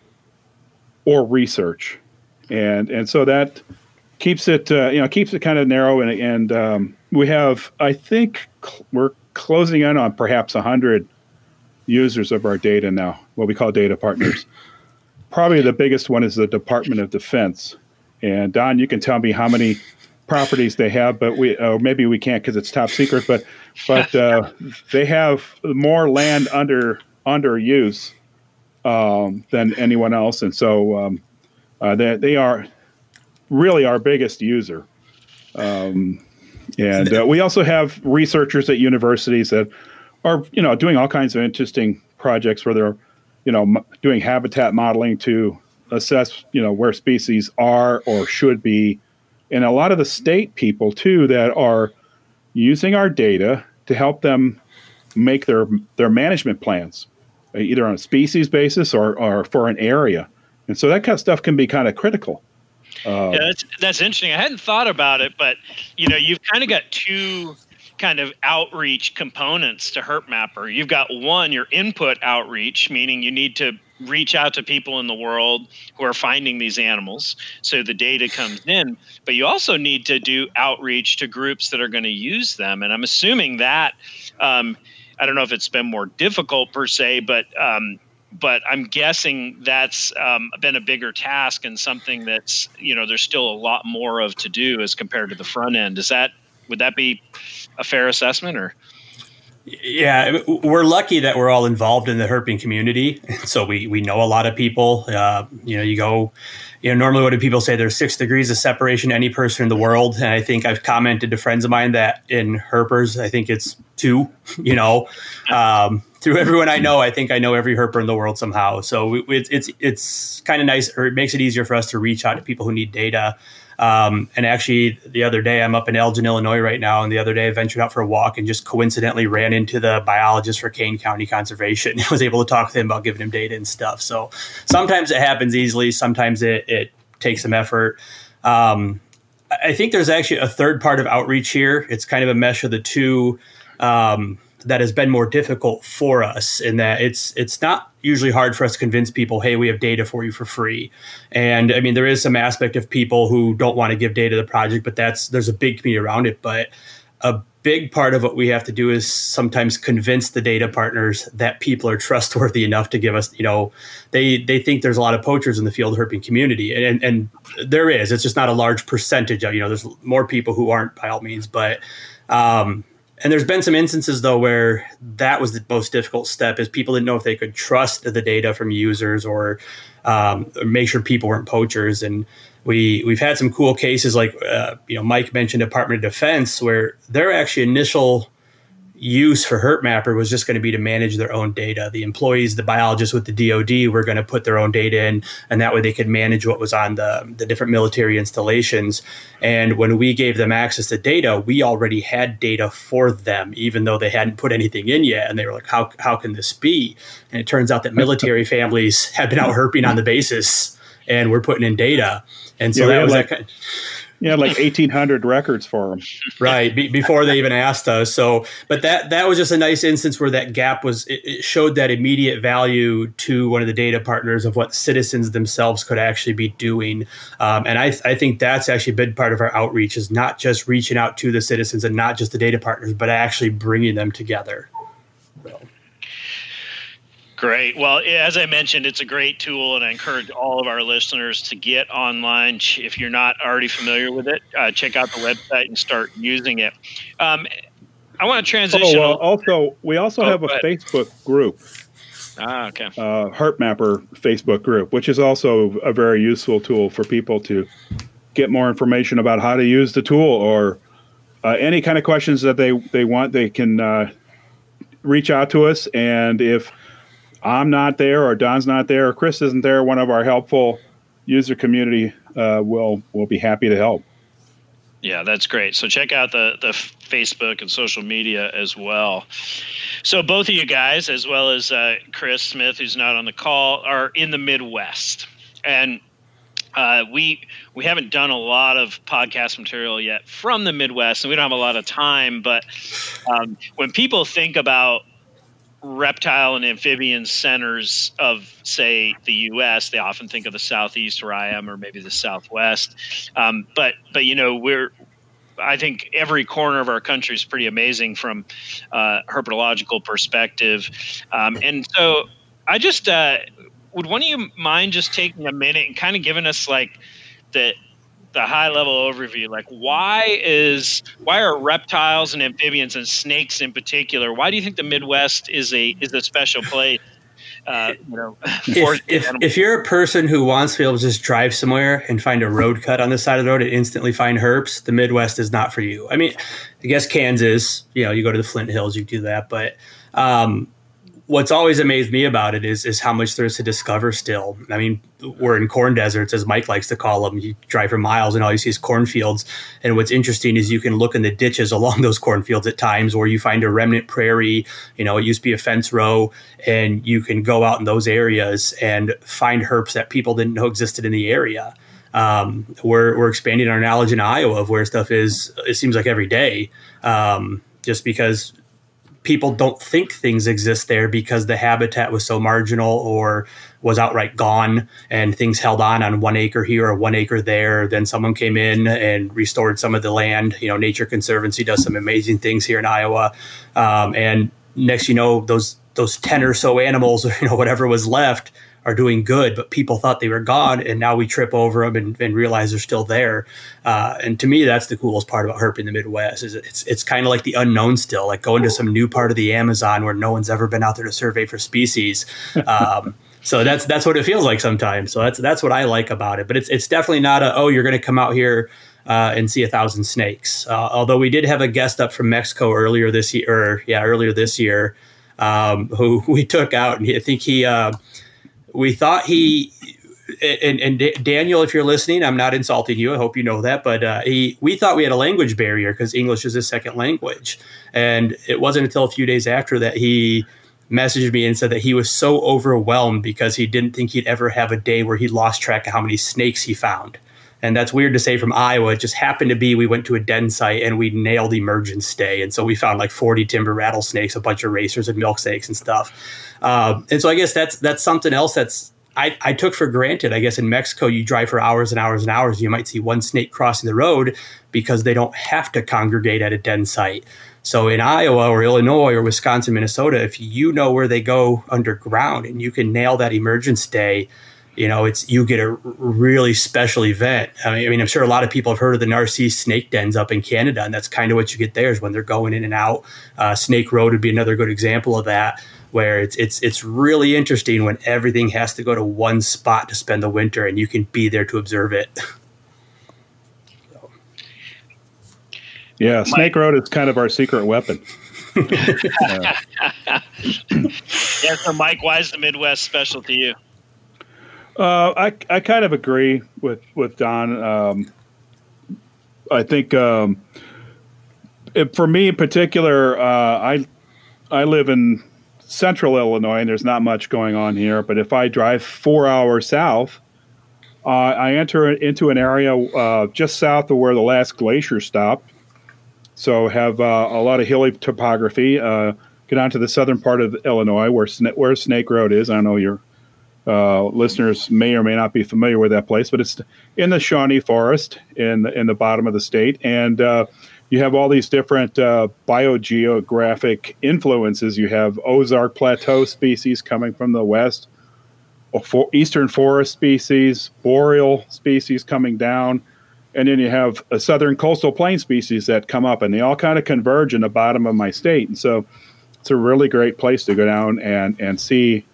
S3: or research, and and so that keeps it uh, you know keeps it kind of narrow and and um, we have I think cl- we're closing in on perhaps hundred users of our data now, what we call data partners. Probably the biggest one is the Department of Defense. And Don, you can tell me how many properties they have, but we or maybe we can't because it's top secret. But but uh, they have more land under under use um, than anyone else, and so um, uh, they they are really our biggest user. Um, and uh, we also have researchers at universities that are you know doing all kinds of interesting projects where they're you know m- doing habitat modeling to assess you know where species are or should be. And a lot of the state people too that are using our data to help them make their their management plans either on a species basis or, or for an area. And so that kind of stuff can be kind of critical.
S1: Uh, yeah that's that's interesting. I hadn't thought about it but you know you've kind of got two kind of outreach components to herp mapper. You've got one your input outreach meaning you need to reach out to people in the world who are finding these animals so the data comes in. But you also need to do outreach to groups that are going to use them. And i'm assuming that um, i don't know if it's been more difficult per se but um, but i'm guessing that's um, been a bigger task and something that's you know there's still a lot more of to do as compared to the front end. Is that would that be a fair assessment or
S2: yeah, we're lucky that we're all involved in the herping community, so we we know a lot of people. Uh, you know, you go, you know, normally what do people say? There's six degrees of separation any person in the world, and I think I've commented to friends of mine that in herpers, I think it's two. You know, um, through everyone I know, I think I know every herper in the world somehow. So it's it's it's kind of nice, or it makes it easier for us to reach out to people who need data. Um, and actually, the other day, I'm up in Elgin, Illinois right now. And the other day, I ventured out for a walk and just coincidentally ran into the biologist for Kane County Conservation. I was able to talk to him about giving him data and stuff. So sometimes it happens easily, sometimes it, it takes some effort. Um, I think there's actually a third part of outreach here. It's kind of a mesh of the two. Um, that has been more difficult for us in that it's it's not usually hard for us to convince people, hey, we have data for you for free. And I mean, there is some aspect of people who don't want to give data to the project, but that's there's a big community around it. But a big part of what we have to do is sometimes convince the data partners that people are trustworthy enough to give us, you know, they they think there's a lot of poachers in the field herping community, and and there is. It's just not a large percentage of, you know, there's more people who aren't by all means, but um, and there's been some instances though where that was the most difficult step is people didn't know if they could trust the data from users or, um, or make sure people weren't poachers. And we we've had some cool cases like uh, you know mike mentioned department of defense where their actually initial use for Herp Mapper was just going to be to manage their own data. The employees, the biologists with the DoD, were going to put their own data in, and that way they could manage what was on the the different military installations. And when we gave them access to data, we already had data for them, even though they hadn't put anything in yet. And they were like, "How how can this be?" And it turns out that military families have been out herping on the basis, and we're putting in data. And so yeah, that was like, that. Kind of,
S3: yeah, like eighteen hundred records for them.
S2: right be, before they even asked us. So, but that that was just a nice instance where that gap was. It, it, showed that immediate value to one of the data partners of what citizens themselves could actually be doing. Um, and I I think that's actually a big part of our outreach is not just reaching out to the citizens and not just the data partners, but actually bringing them together.
S1: Great. Well, as I mentioned, it's a great tool, and I encourage all of our listeners to get online. If you're not already familiar with it, uh, check out the website and start using it. Um, I want to transition.
S3: Oh, well, also, we also oh, have a Facebook group.
S1: Ah, okay.
S3: Uh, Herp Mapper Facebook group, which is also a very useful tool for people to get more information about how to use the tool or uh, any kind of questions that they, they want, they can uh, reach out to us. And if I'm not there or Don's not there or Chris isn't there, one of our helpful user community uh, will will be happy to help.
S1: Yeah, that's great. So check out the the Facebook and social media as well. So both of you guys, as well as uh, Chris Smith, who's not on the call, are in the Midwest, and uh, we we haven't done a lot of podcast material yet from the Midwest, and we don't have a lot of time. But um, when people think about reptile and amphibian centers of, say, the U.S., they often think of the southeast where I am, or maybe the southwest. Um, but but you know we're I think every corner of our country is pretty amazing from uh, herpetological perspective, um, and so I just uh, would one of you mind just taking a minute and kind of giving us like the the high level overview like why is why are reptiles and amphibians and snakes in particular why do you think the midwest is a is a special place uh, you know,
S2: if, if, if, you're a person who wants to be able to just drive somewhere and find a road cut on the side of the road and instantly find herps, the Midwest is not for you. I mean, I guess Kansas, you know, you go to the Flint Hills, you do that, but um, what's always amazed me about it is is how much there's to discover still. I mean, we're in corn deserts, as Mike likes to call them. You drive for miles and all you see is cornfields. And what's interesting is you can look in the ditches along those cornfields at times where you find a remnant prairie. You know, it used to be a fence row, and you can go out in those areas and find herps that people didn't know existed in the area. Um, we're, we're expanding our knowledge in Iowa of where stuff is, it seems like every day. Um, just because people don't think things exist there because the habitat was so marginal or was outright gone and things held on on one acre here or one acre there. Then someone came in and restored some of the land. You know nature conservancy does some amazing things here in iowa. Um, and next you know those those 10 or so animals or you know whatever was left are doing good, but people thought they were gone, and now we trip over them and, and realize they're still there. Uh, and to me, that's the coolest part about herp in the Midwest is it's it's kind of like the unknown still, like going to some new part of the Amazon where no one's ever been out there to survey for species. Um, so that's that's what it feels like sometimes. So that's that's what I like about it. But it's it's definitely not a oh you're going to come out here. Uh, and see a thousand snakes. Uh, although we did have a guest up from Mexico earlier this year, or yeah, earlier this year, um, who we took out, and he, I think he uh, we thought he and, and, Daniel, if you're listening, I'm not insulting you. I hope you know that. But uh, he, we thought we had a language barrier because English is his second language, and it wasn't until a few days after that he messaged me and said that he was so overwhelmed because he didn't think he'd ever have a day where he lost track of how many snakes he found. And that's weird to say from Iowa. It just happened to be we went to a den site and we nailed emergence day, and so we found like 40 timber rattlesnakes, a bunch of racers and milk snakes and stuff. Um, and so I guess that's that's something else that's I, I, took for granted. I guess in Mexico, you drive for hours and hours and hours. You might see one snake crossing the road because they don't have to congregate at a den site. So in Iowa or Illinois or Wisconsin, Minnesota, if you know where they go underground and you can nail that emergence day, you know, it's you get a really special event. I mean, I mean, I'm sure a lot of people have heard of the Narcisse snake dens up in Canada, and that's kind of what you get there is when they're going in and out. Uh, snake Road would be another good example of that where it's it's it's really interesting when everything has to go to one spot to spend the winter and you can be there to observe it.
S3: Yeah, Snake Mike. Road is kind of our secret weapon.
S1: yeah. yeah, so Mike, why is the Midwest special to you?
S3: Uh, I I kind of agree with with Don. Um, I think um, it, for me in particular, uh, I I live in central Illinois, and there's not much going on here. But if I drive four hours south, uh, I enter into an area uh, just south of where the last glacier stopped. So have uh, a lot of hilly topography. Get on to the southern part of Illinois, where where Snake Road is. I know your uh, listeners may or may not be familiar with that place, but it's in the Shawnee Forest in the, in the bottom of the state, and uh, you have all these different uh, biogeographic influences. You have Ozark Plateau species coming from the west, eastern forest species, boreal species coming down, and then you have a southern coastal plain species that come up, and they all kind of converge in the bottom of my state. And so it's a really great place to go down and, and see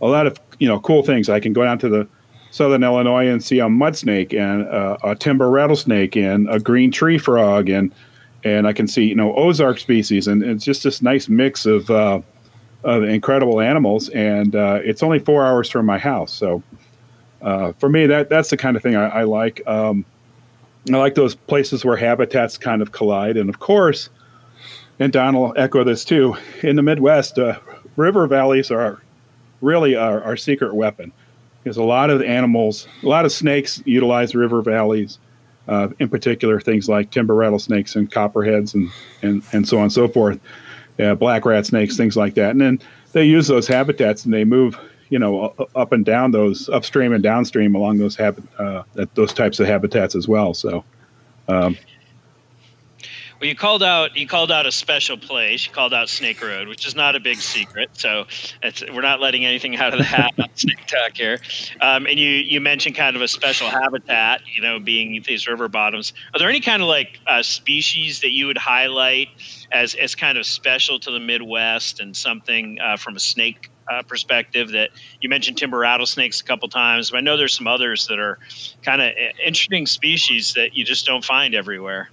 S3: a lot of you know cool things. I can go down to the southern Illinois and see a mud snake and uh, a timber rattlesnake and a green tree frog and and I can see you know Ozark species. And it's just this nice mix of uh, of incredible animals. And uh, it's only four hours from my house. So uh, for me that that's the kind of thing I, I like. Um, I like those places where habitats kind of collide. And of course and Don will echo this too in the Midwest uh, river valleys are really our, our secret weapon because a lot of animals, a lot of snakes utilize river valleys, uh, in particular things like timber rattlesnakes and copperheads and, and, and so on and so forth, uh, black rat snakes, things like that. And then they use those habitats and they move, you know, up and down those upstream and downstream along those habit, uh, those types of habitats as well. So, um,
S1: well, you called out you called out a special place. You called out Snake Road, which is not a big secret. So we're not letting anything out of the hat on Snake Talk here. Um, and you you mentioned kind of a special habitat, you know, being these river bottoms. Are there any kind of like uh, species that you would highlight as as kind of special to the Midwest and something uh, from a snake uh, perspective that you mentioned timber rattlesnakes a couple times but i know there's some others that are kind of interesting species that you just don't find everywhere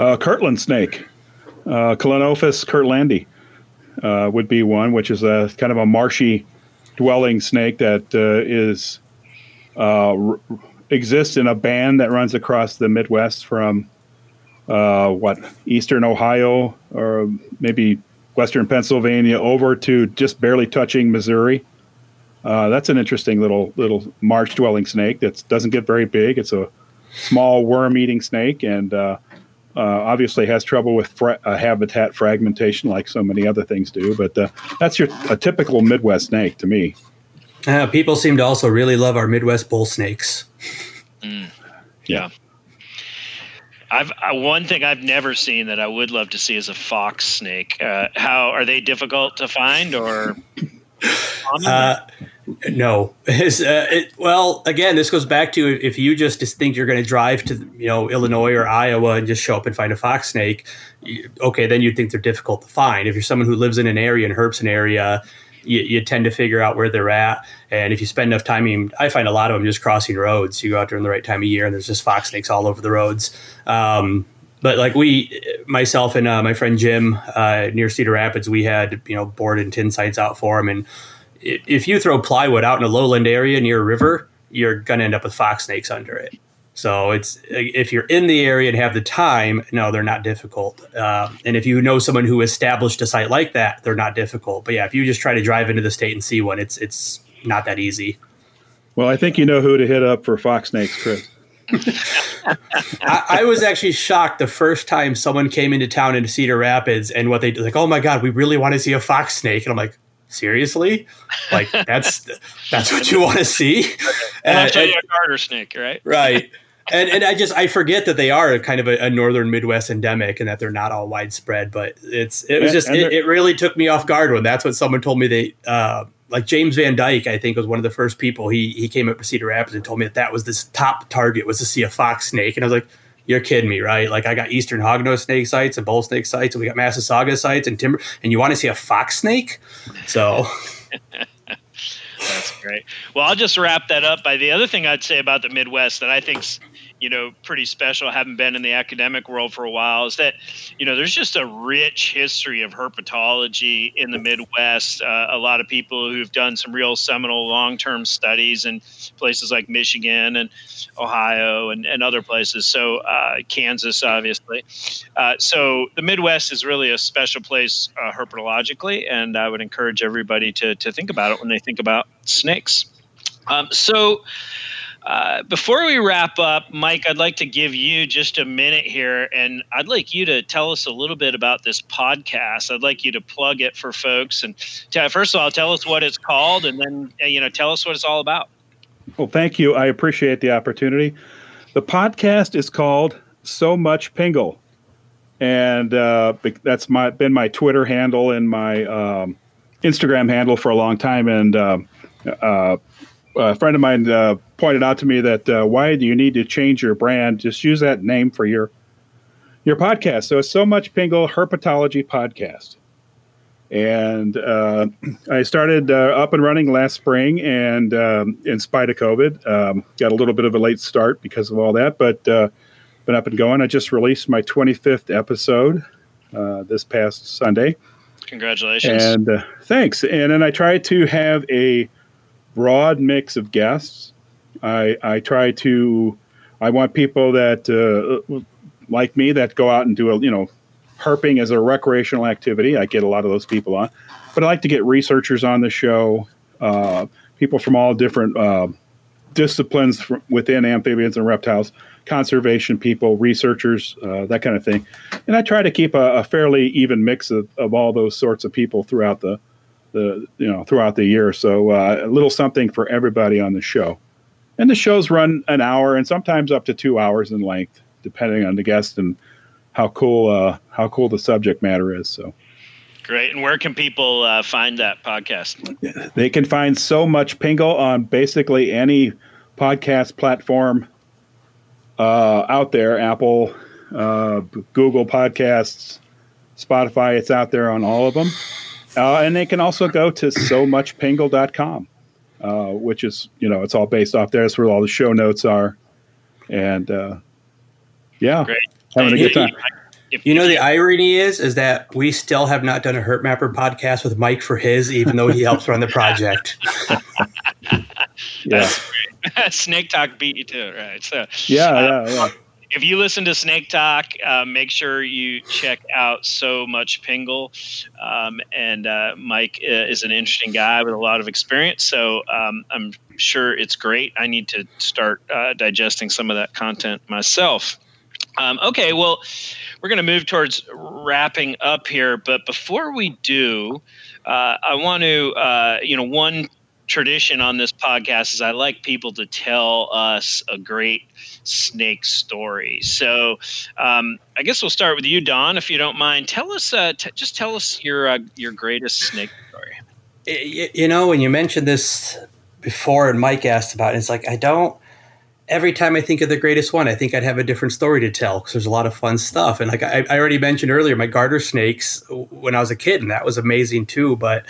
S3: uh, Kirtland snake, uh, Clonophis kirtlandi, uh, would be one, which is a kind of a marshy dwelling snake that uh, is uh, r- exists in a band that runs across the Midwest from uh, what eastern Ohio or maybe western Pennsylvania over to just barely touching Missouri. Uh, that's an interesting little little marsh dwelling snake that doesn't get very big. It's a small worm eating snake and uh, uh, obviously has trouble with fra- uh, habitat fragmentation like so many other things do. But uh, that's your a typical Midwest snake to me.
S2: Uh, people seem to also really love our Midwest bull snakes.
S1: Mm. Yeah. I've uh, one thing I've never seen that I would love to see is a fox snake. Uh, how are they difficult to find or?
S2: No. Uh, it, well, again, this goes back to if you just, think you're going to drive to you know Illinois or Iowa and just show up and find a fox snake, okay, then you'd think they're difficult to find. If you're someone who lives in an area and herps an area, you, you, tend to figure out where they're at. And if you spend enough time, I, mean, I find a lot of them just crossing roads. You go out during the right time of year, and there's just fox snakes all over the roads. Um, but like we, myself and uh, my friend Jim uh, near Cedar Rapids, we had you know board and tin sites out for them, and if you throw plywood out in a lowland area near a river, you're going to end up with fox snakes under it. So it's if you're in the area and have the time, no, they're not difficult. Uh, and if you know someone who established a site like that, they're not difficult. But yeah, if you just try to drive into the state and see one, it's it's not that easy.
S3: Well, I think you know who to hit up for fox snakes, Chris.
S2: I, I, was actually shocked the first time someone came into town into Cedar Rapids and what they like. Oh my god, we really want to see a fox snake, and I'm like, seriously? Like that's that's what you want to see?
S1: And, i'll show you a garter snake right?
S2: Right. And and i just i forget that they are kind of a, a, northern midwest endemic and that they're not all widespread but it's it was just it, it, really took me off guard when that's what someone told me they uh, like james van dyke i think was one of the first people he he came up to cedar rapids and told me that that was this top target was to see a fox snake and i was like you're kidding me, right? Like I got eastern hognose snake sites and bull snake sites, and we got Massasauga sites and timber, and you want to see a fox snake? So.
S1: That's great. Well, I'll just wrap that up by the other thing I'd say about the Midwest that I think's you know pretty special. Having been in the academic world for a while. Is that you know there's just a rich history of herpetology in the midwest. Uh, a lot of people who've done some real seminal long-term studies in places like michigan and ohio and, and other places. So uh, kansas obviously. Uh, so the midwest is really a special place uh, herpetologically and i would encourage everybody to, to think about it when they think about snakes. Um, so uh, before we wrap up, Mike, I'd like to give you just a minute here, and I'd like you to tell us a little bit about this podcast. I'd like you to plug it for folks, and t- first of all, tell us what it's called, and then uh, you know, tell us what it's all about.
S3: Well, thank you. I appreciate the opportunity. The podcast is called So Much Pingle, and uh, that's my been my Twitter handle and my um, Instagram handle for a long time, and. Uh, uh a friend of mine uh, pointed out to me that uh, why do you need to change your brand? Just use that name for your your podcast. So it's so much Pingle Herpetology Podcast. And uh, I started uh, up and running last spring, and um, in spite of COVID, um, got a little bit of a late start because of all that, but uh, been up and going. I just released my 25th episode uh, this past Sunday.
S1: Congratulations.
S3: And uh, thanks. And then I try to have a broad mix of guests. I, I try to, I want people that, uh, like me, that go out and do a, you know, herping as a recreational activity. I get a lot of those people on, but I like to get researchers on the show, uh, people from all different uh, disciplines within amphibians and reptiles, conservation people, researchers, uh, that kind of thing. And I try to keep a, a fairly even mix of, of all those sorts of people throughout the, the you know throughout the year. So uh, a little something for everybody on the show. And the shows run an hour and sometimes up to two hours in length, depending on the guest and how cool uh, how cool the subject matter is. So
S1: great. And where can people uh, find that podcast?
S3: They can find so much Pingle on basically any podcast platform uh, out there. Apple, uh, Google Podcasts, Spotify. It's out there on all of them. Uh, and they can also go to so much muchpingle.com, uh, which is, you know, it's all based off there. That's where all the show notes are. And uh, yeah.
S1: Great
S3: having a good time.
S2: If, you know the irony is is that we still have not done a Herp Mapper podcast with Mike for his, even though he helps run the project.
S3: yeah,
S1: Snake Talk beat you to it, right? So
S3: yeah, uh, yeah, yeah.
S1: If you listen to Snake Talk, uh, make sure you check out So Much Pingle. Um, and uh, Mike uh, is an interesting guy with a lot of experience, so um, I'm sure it's great. I need to start uh, digesting some of that content myself. Um, okay, well, we're going to move towards wrapping up here, but before we do, uh, I want to, uh, you know, one tradition on this podcast is I like people to tell us a great snake story. So um, I guess we'll start with you, Don, if you don't mind. Tell us, uh, t- just tell us your uh, your greatest snake story.
S2: You know, when you mentioned this before, and Mike asked about it, it's like I don't every time I think of the greatest one, I think I'd have a different story to tell because there's a lot of fun stuff. And like I, I, already mentioned earlier, my garter snakes when I was a kid, and that was amazing too. But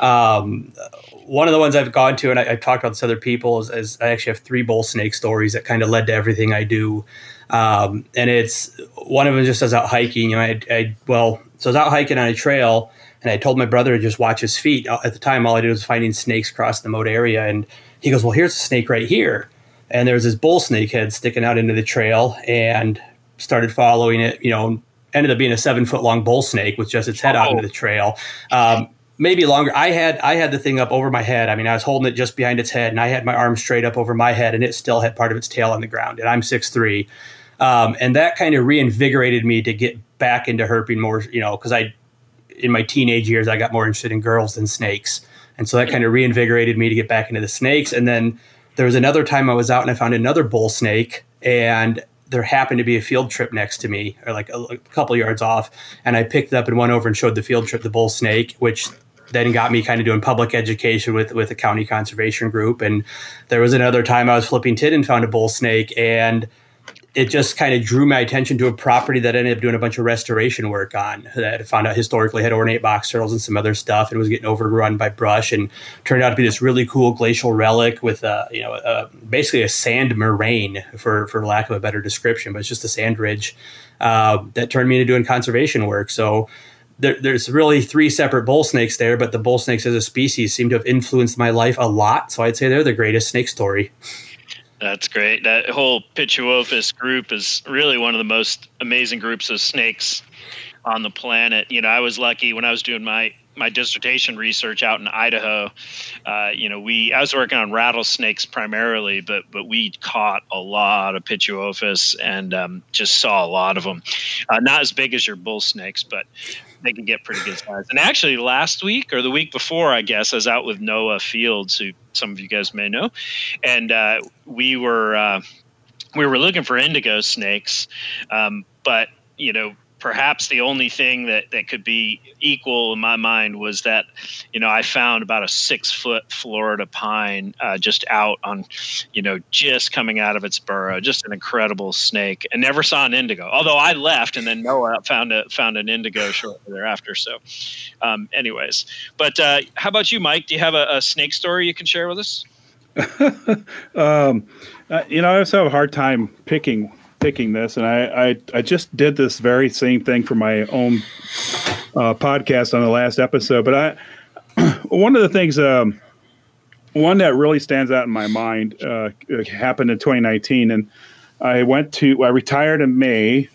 S2: um, one of the ones I've gone to, and I, have talked about this to other people, is, is, I actually have three bull snake stories that kind of led to everything I do. Um, and it's one of them just as out hiking. You know, I, I well, so I was out hiking on a trail. And I told my brother to just watch his feet. At the time, all I did was finding snakes across the moat area. And he goes, Well, here's a snake right here and there's this bull snake head sticking out into the trail and started following it you know ended up being a seven foot long bull snake with just its head oh. out into the trail um, maybe longer. I had i had the thing up over my head. I mean i was holding it just behind its head and i had my arm straight up over my head and it still had part of its tail on the ground and i'm six three. Um, and that kind of reinvigorated me to get back into herping more you know because i in my teenage years i got more interested in girls than snakes. And so that kind of reinvigorated me to get back into the snakes. And then there was another time I was out and I found another bull snake, and there happened to be a field trip next to me, or like a, a couple yards off, and I picked it up and went over and showed the field trip the bull snake, which then got me kind of doing public education with with a county conservation group. And there was another time I was flipping tin and found a bull snake, and it just kind of drew my attention to a property that I ended up doing a bunch of restoration work on that I found out historically had ornate box turtles and some other stuff and was getting overrun by brush and turned out to be this really cool glacial relic with a, you know, a, basically a sand moraine for, for lack of a better description, but it's just a sand ridge uh, that turned me into doing conservation work. So there, there's really three separate bull snakes there, but the bull snakes as a species seem to have influenced my life a lot. So I'd say they're the greatest snake story.
S1: That's great. That whole Pituophis group is really one of the most amazing groups of snakes on the planet. You know, I was lucky when I was doing my my dissertation research out in Idaho. Uh, you know, we I was working on rattlesnakes primarily, but but we caught a lot of Pituophis and um, just saw a lot of them. Uh, not as big as your bull snakes, but they can get pretty good size. And actually, last week or the week before, I guess, I was out with Noah Fields, who some of you guys may know, and uh, we were uh, we were looking for indigo snakes, um, but you know perhaps the only thing that, that could be equal in my mind was that, you know, I found about a six foot Florida pine uh, just out on, you know, just coming out of its burrow, just an incredible snake, and never saw an indigo. Although I left, and then Noah found a found an indigo shortly thereafter. So, um, anyways, but uh, how about you, Mike? Do you have a, a snake story you can share with us?
S3: um, uh, you know, I also have a hard time picking picking this, and I, I, I just did this very same thing for my own uh, podcast on the last episode. But I, one of the things, um, one that really stands out in my mind, uh, happened in 2019, and I went to, I retired in May,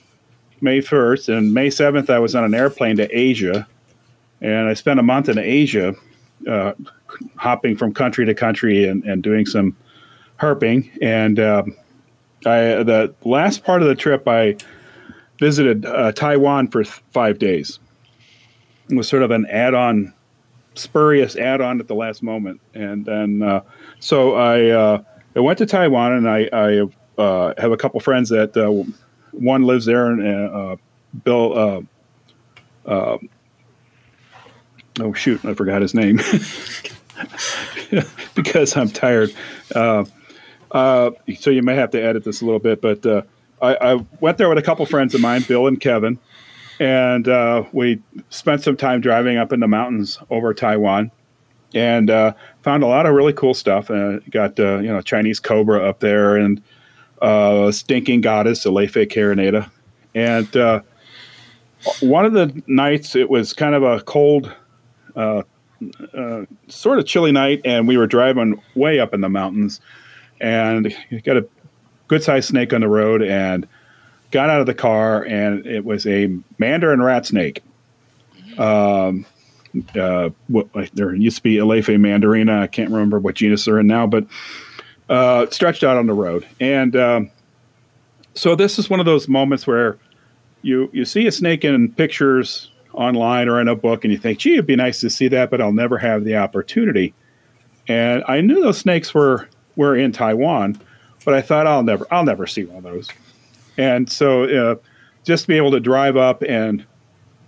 S3: May 1st, and May 7th, I was on an airplane to Asia, and I spent a month in Asia, uh, hopping from country to country and, and doing some herping, and um, I the last part of the trip I visited uh, Taiwan for th- five days. It was sort of an add-on, spurious add-on at the last moment, and then uh, so I uh, I went to Taiwan and I, I uh, have a couple friends that uh, one lives there and uh, Bill. oh shoot! I forgot his name because I'm tired. Uh, so you may have to edit this a little bit, but uh, I, I, went there with a couple friends of mine, Bill and Kevin, and uh, we spent some time driving up in the mountains over Taiwan, and uh, found a lot of really cool stuff. Uh, got uh, you know Chinese cobra up there and stinking goddess, Elaphe carinata, and one of the nights it was kind of a cold. sort of chilly night, and we were driving way up in the mountains, and got a good sized snake on the road and got out of the car and it was a mandarin rat snake. Um, uh, what, there used to be Elaphe mandarina. I can't remember what genus they're in now, but uh, stretched out on the road. And um, so this is one of those moments where you you see a snake in pictures online or in a book, and you think, "Gee, it'd be nice to see that," but I'll never have the opportunity. And I knew those snakes were were in Taiwan, but I thought I'll never I'll never see one of those. And so uh, just to be able to drive up and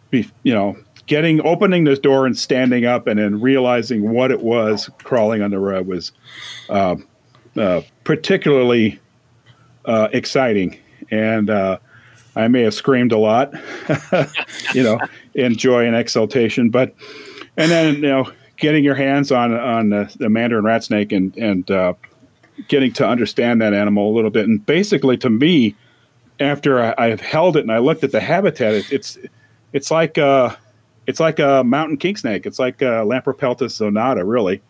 S3: be you know getting opening this door and standing up and then realizing what it was crawling on the road was uh, uh, particularly uh, exciting and uh, I may have screamed a lot, you know, in joy and exultation. But and then you know, getting your hands on on the, the mandarin rat snake and and uh, getting to understand that animal a little bit. And basically, to me, after I, have held it and I looked at the habitat, it, it's it's like a, it's like a mountain king snake. It's like uh, a Lampropeltis zonata, really.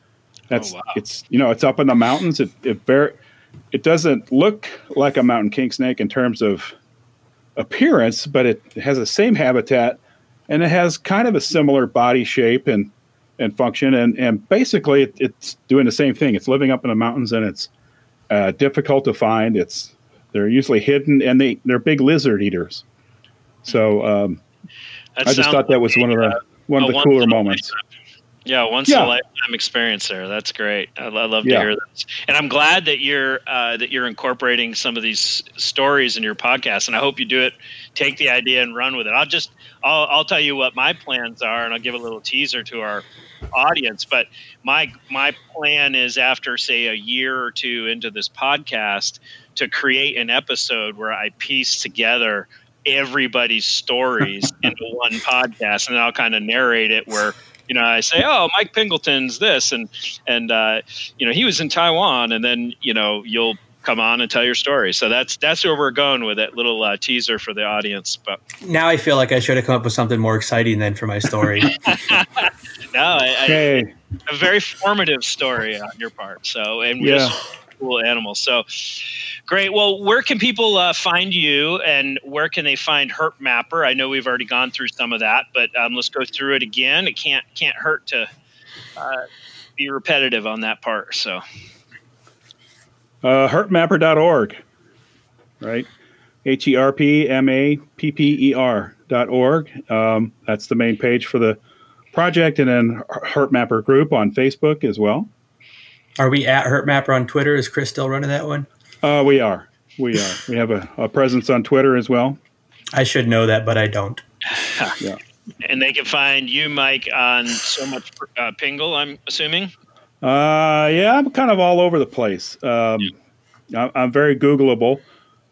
S3: That's oh, wow. it's you know it's up in the mountains. It it very it doesn't look like a mountain king snake in terms of appearance, but it has the same habitat and it has kind of a similar body shape and and function and and basically it, it's doing the same thing. It's living up in the mountains and it's uh, difficult to find. It's they're usually hidden, and they they're big lizard eaters. So um, I just thought that was one of the one of the cooler moments.
S1: Yeah, once yeah. in a lifetime experience there. That's great. I, I love to yeah. hear this, and I'm glad that you're uh, that you're incorporating some of these stories in your podcast. And I hope you do it. Take the idea and run with it. I'll just I'll, I'll tell you what my plans are, and I'll give a little teaser to our audience. But my my plan is after say a year or two into this podcast to create an episode where I piece together everybody's stories into one podcast, and I'll kind of narrate it where you know, I say, "Oh, Mike Pingleton's this," and and uh, you know, he was in Taiwan, and then you know, you'll come on and tell your story. So that's that's where we're going with that little uh, teaser for the audience. But
S2: now I feel like I should have come up with something more exciting than for my story.
S1: no, I, I, a very formative story on your part. So and yeah. just cool animals. So great. Well, where can people uh, find you, and where can they find Herp Mapper? I know we've already gone through some of that, but um, let's go through it again. It can't can't hurt to uh, be repetitive on that part. So
S3: uh, herpmapper.org, right? H E R P M A P P E R dot org. Um, that's the main page for the project, and then Herp Mapper group on Facebook as well.
S2: Are we at Herp Mapper on Twitter? Is Chris still running that one?
S3: Uh, we are. We are. We have a, a presence on Twitter as well.
S2: I should know that, but I don't.
S1: yeah. And they can find you, Mike, on so much uh, Pingle. I'm assuming.
S3: Uh, yeah, I'm kind of all over the place. Um, yeah. I'm very Googleable,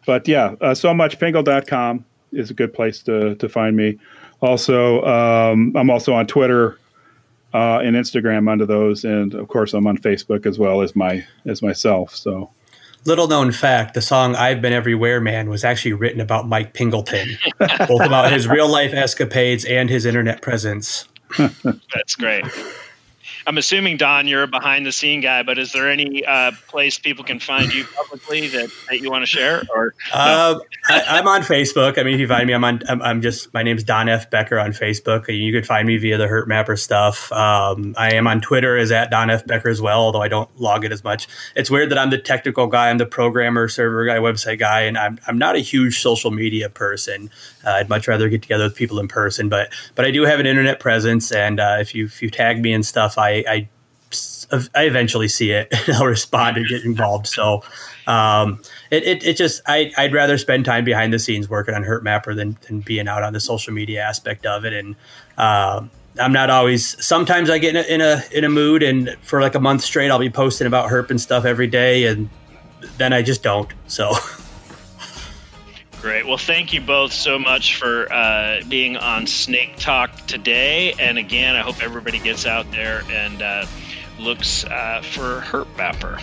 S3: but yeah, uh, so much Pingle.com is a good place to to find me. Also, um, I'm also on Twitter uh, and Instagram under those, and of course, I'm on Facebook as well as my as myself. So
S2: Little known fact: the song "I've Been Everywhere, Man" was actually written about Mike Pingleton, both about his real life escapades and his internet presence.
S1: That's great. I'm assuming Don, you're a behind the scene guy, but is there any uh, place people can find you publicly that, that you want to share? Or
S2: no? uh, I, am on Facebook. I mean, if you find me, I'm on. I'm, I'm, just my name's Don F Becker on Facebook. You can find me via the Herp Mapper stuff. Um, I am on Twitter as at Don F Becker as well, although I don't log it as much. It's weird that I'm the technical guy, I'm the programmer, server guy, website guy, and I'm I'm not a huge social media person. Uh, I'd much rather get together with people in person, but but I do have an internet presence, and uh, if you if you tag me and stuff, I, I I eventually see it and I'll respond and get involved. So um, it, it, it, just I, would rather spend time behind the scenes working on Herp Mapper than, than being out on the social media aspect of it. And uh, I'm not always. Sometimes I get in a, in a in a mood, and for like a month straight, I'll be posting about Herp and stuff every day, and then I just don't. So.
S1: Great. Well, thank you both so much for uh, being on Snake Talk today. And again, I hope everybody gets out there and uh, looks uh, for Herp Mapper.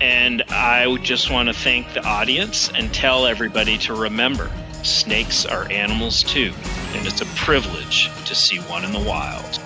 S1: And I just want to thank the audience and tell everybody to remember snakes are animals too, and it's a privilege to see one in the wild.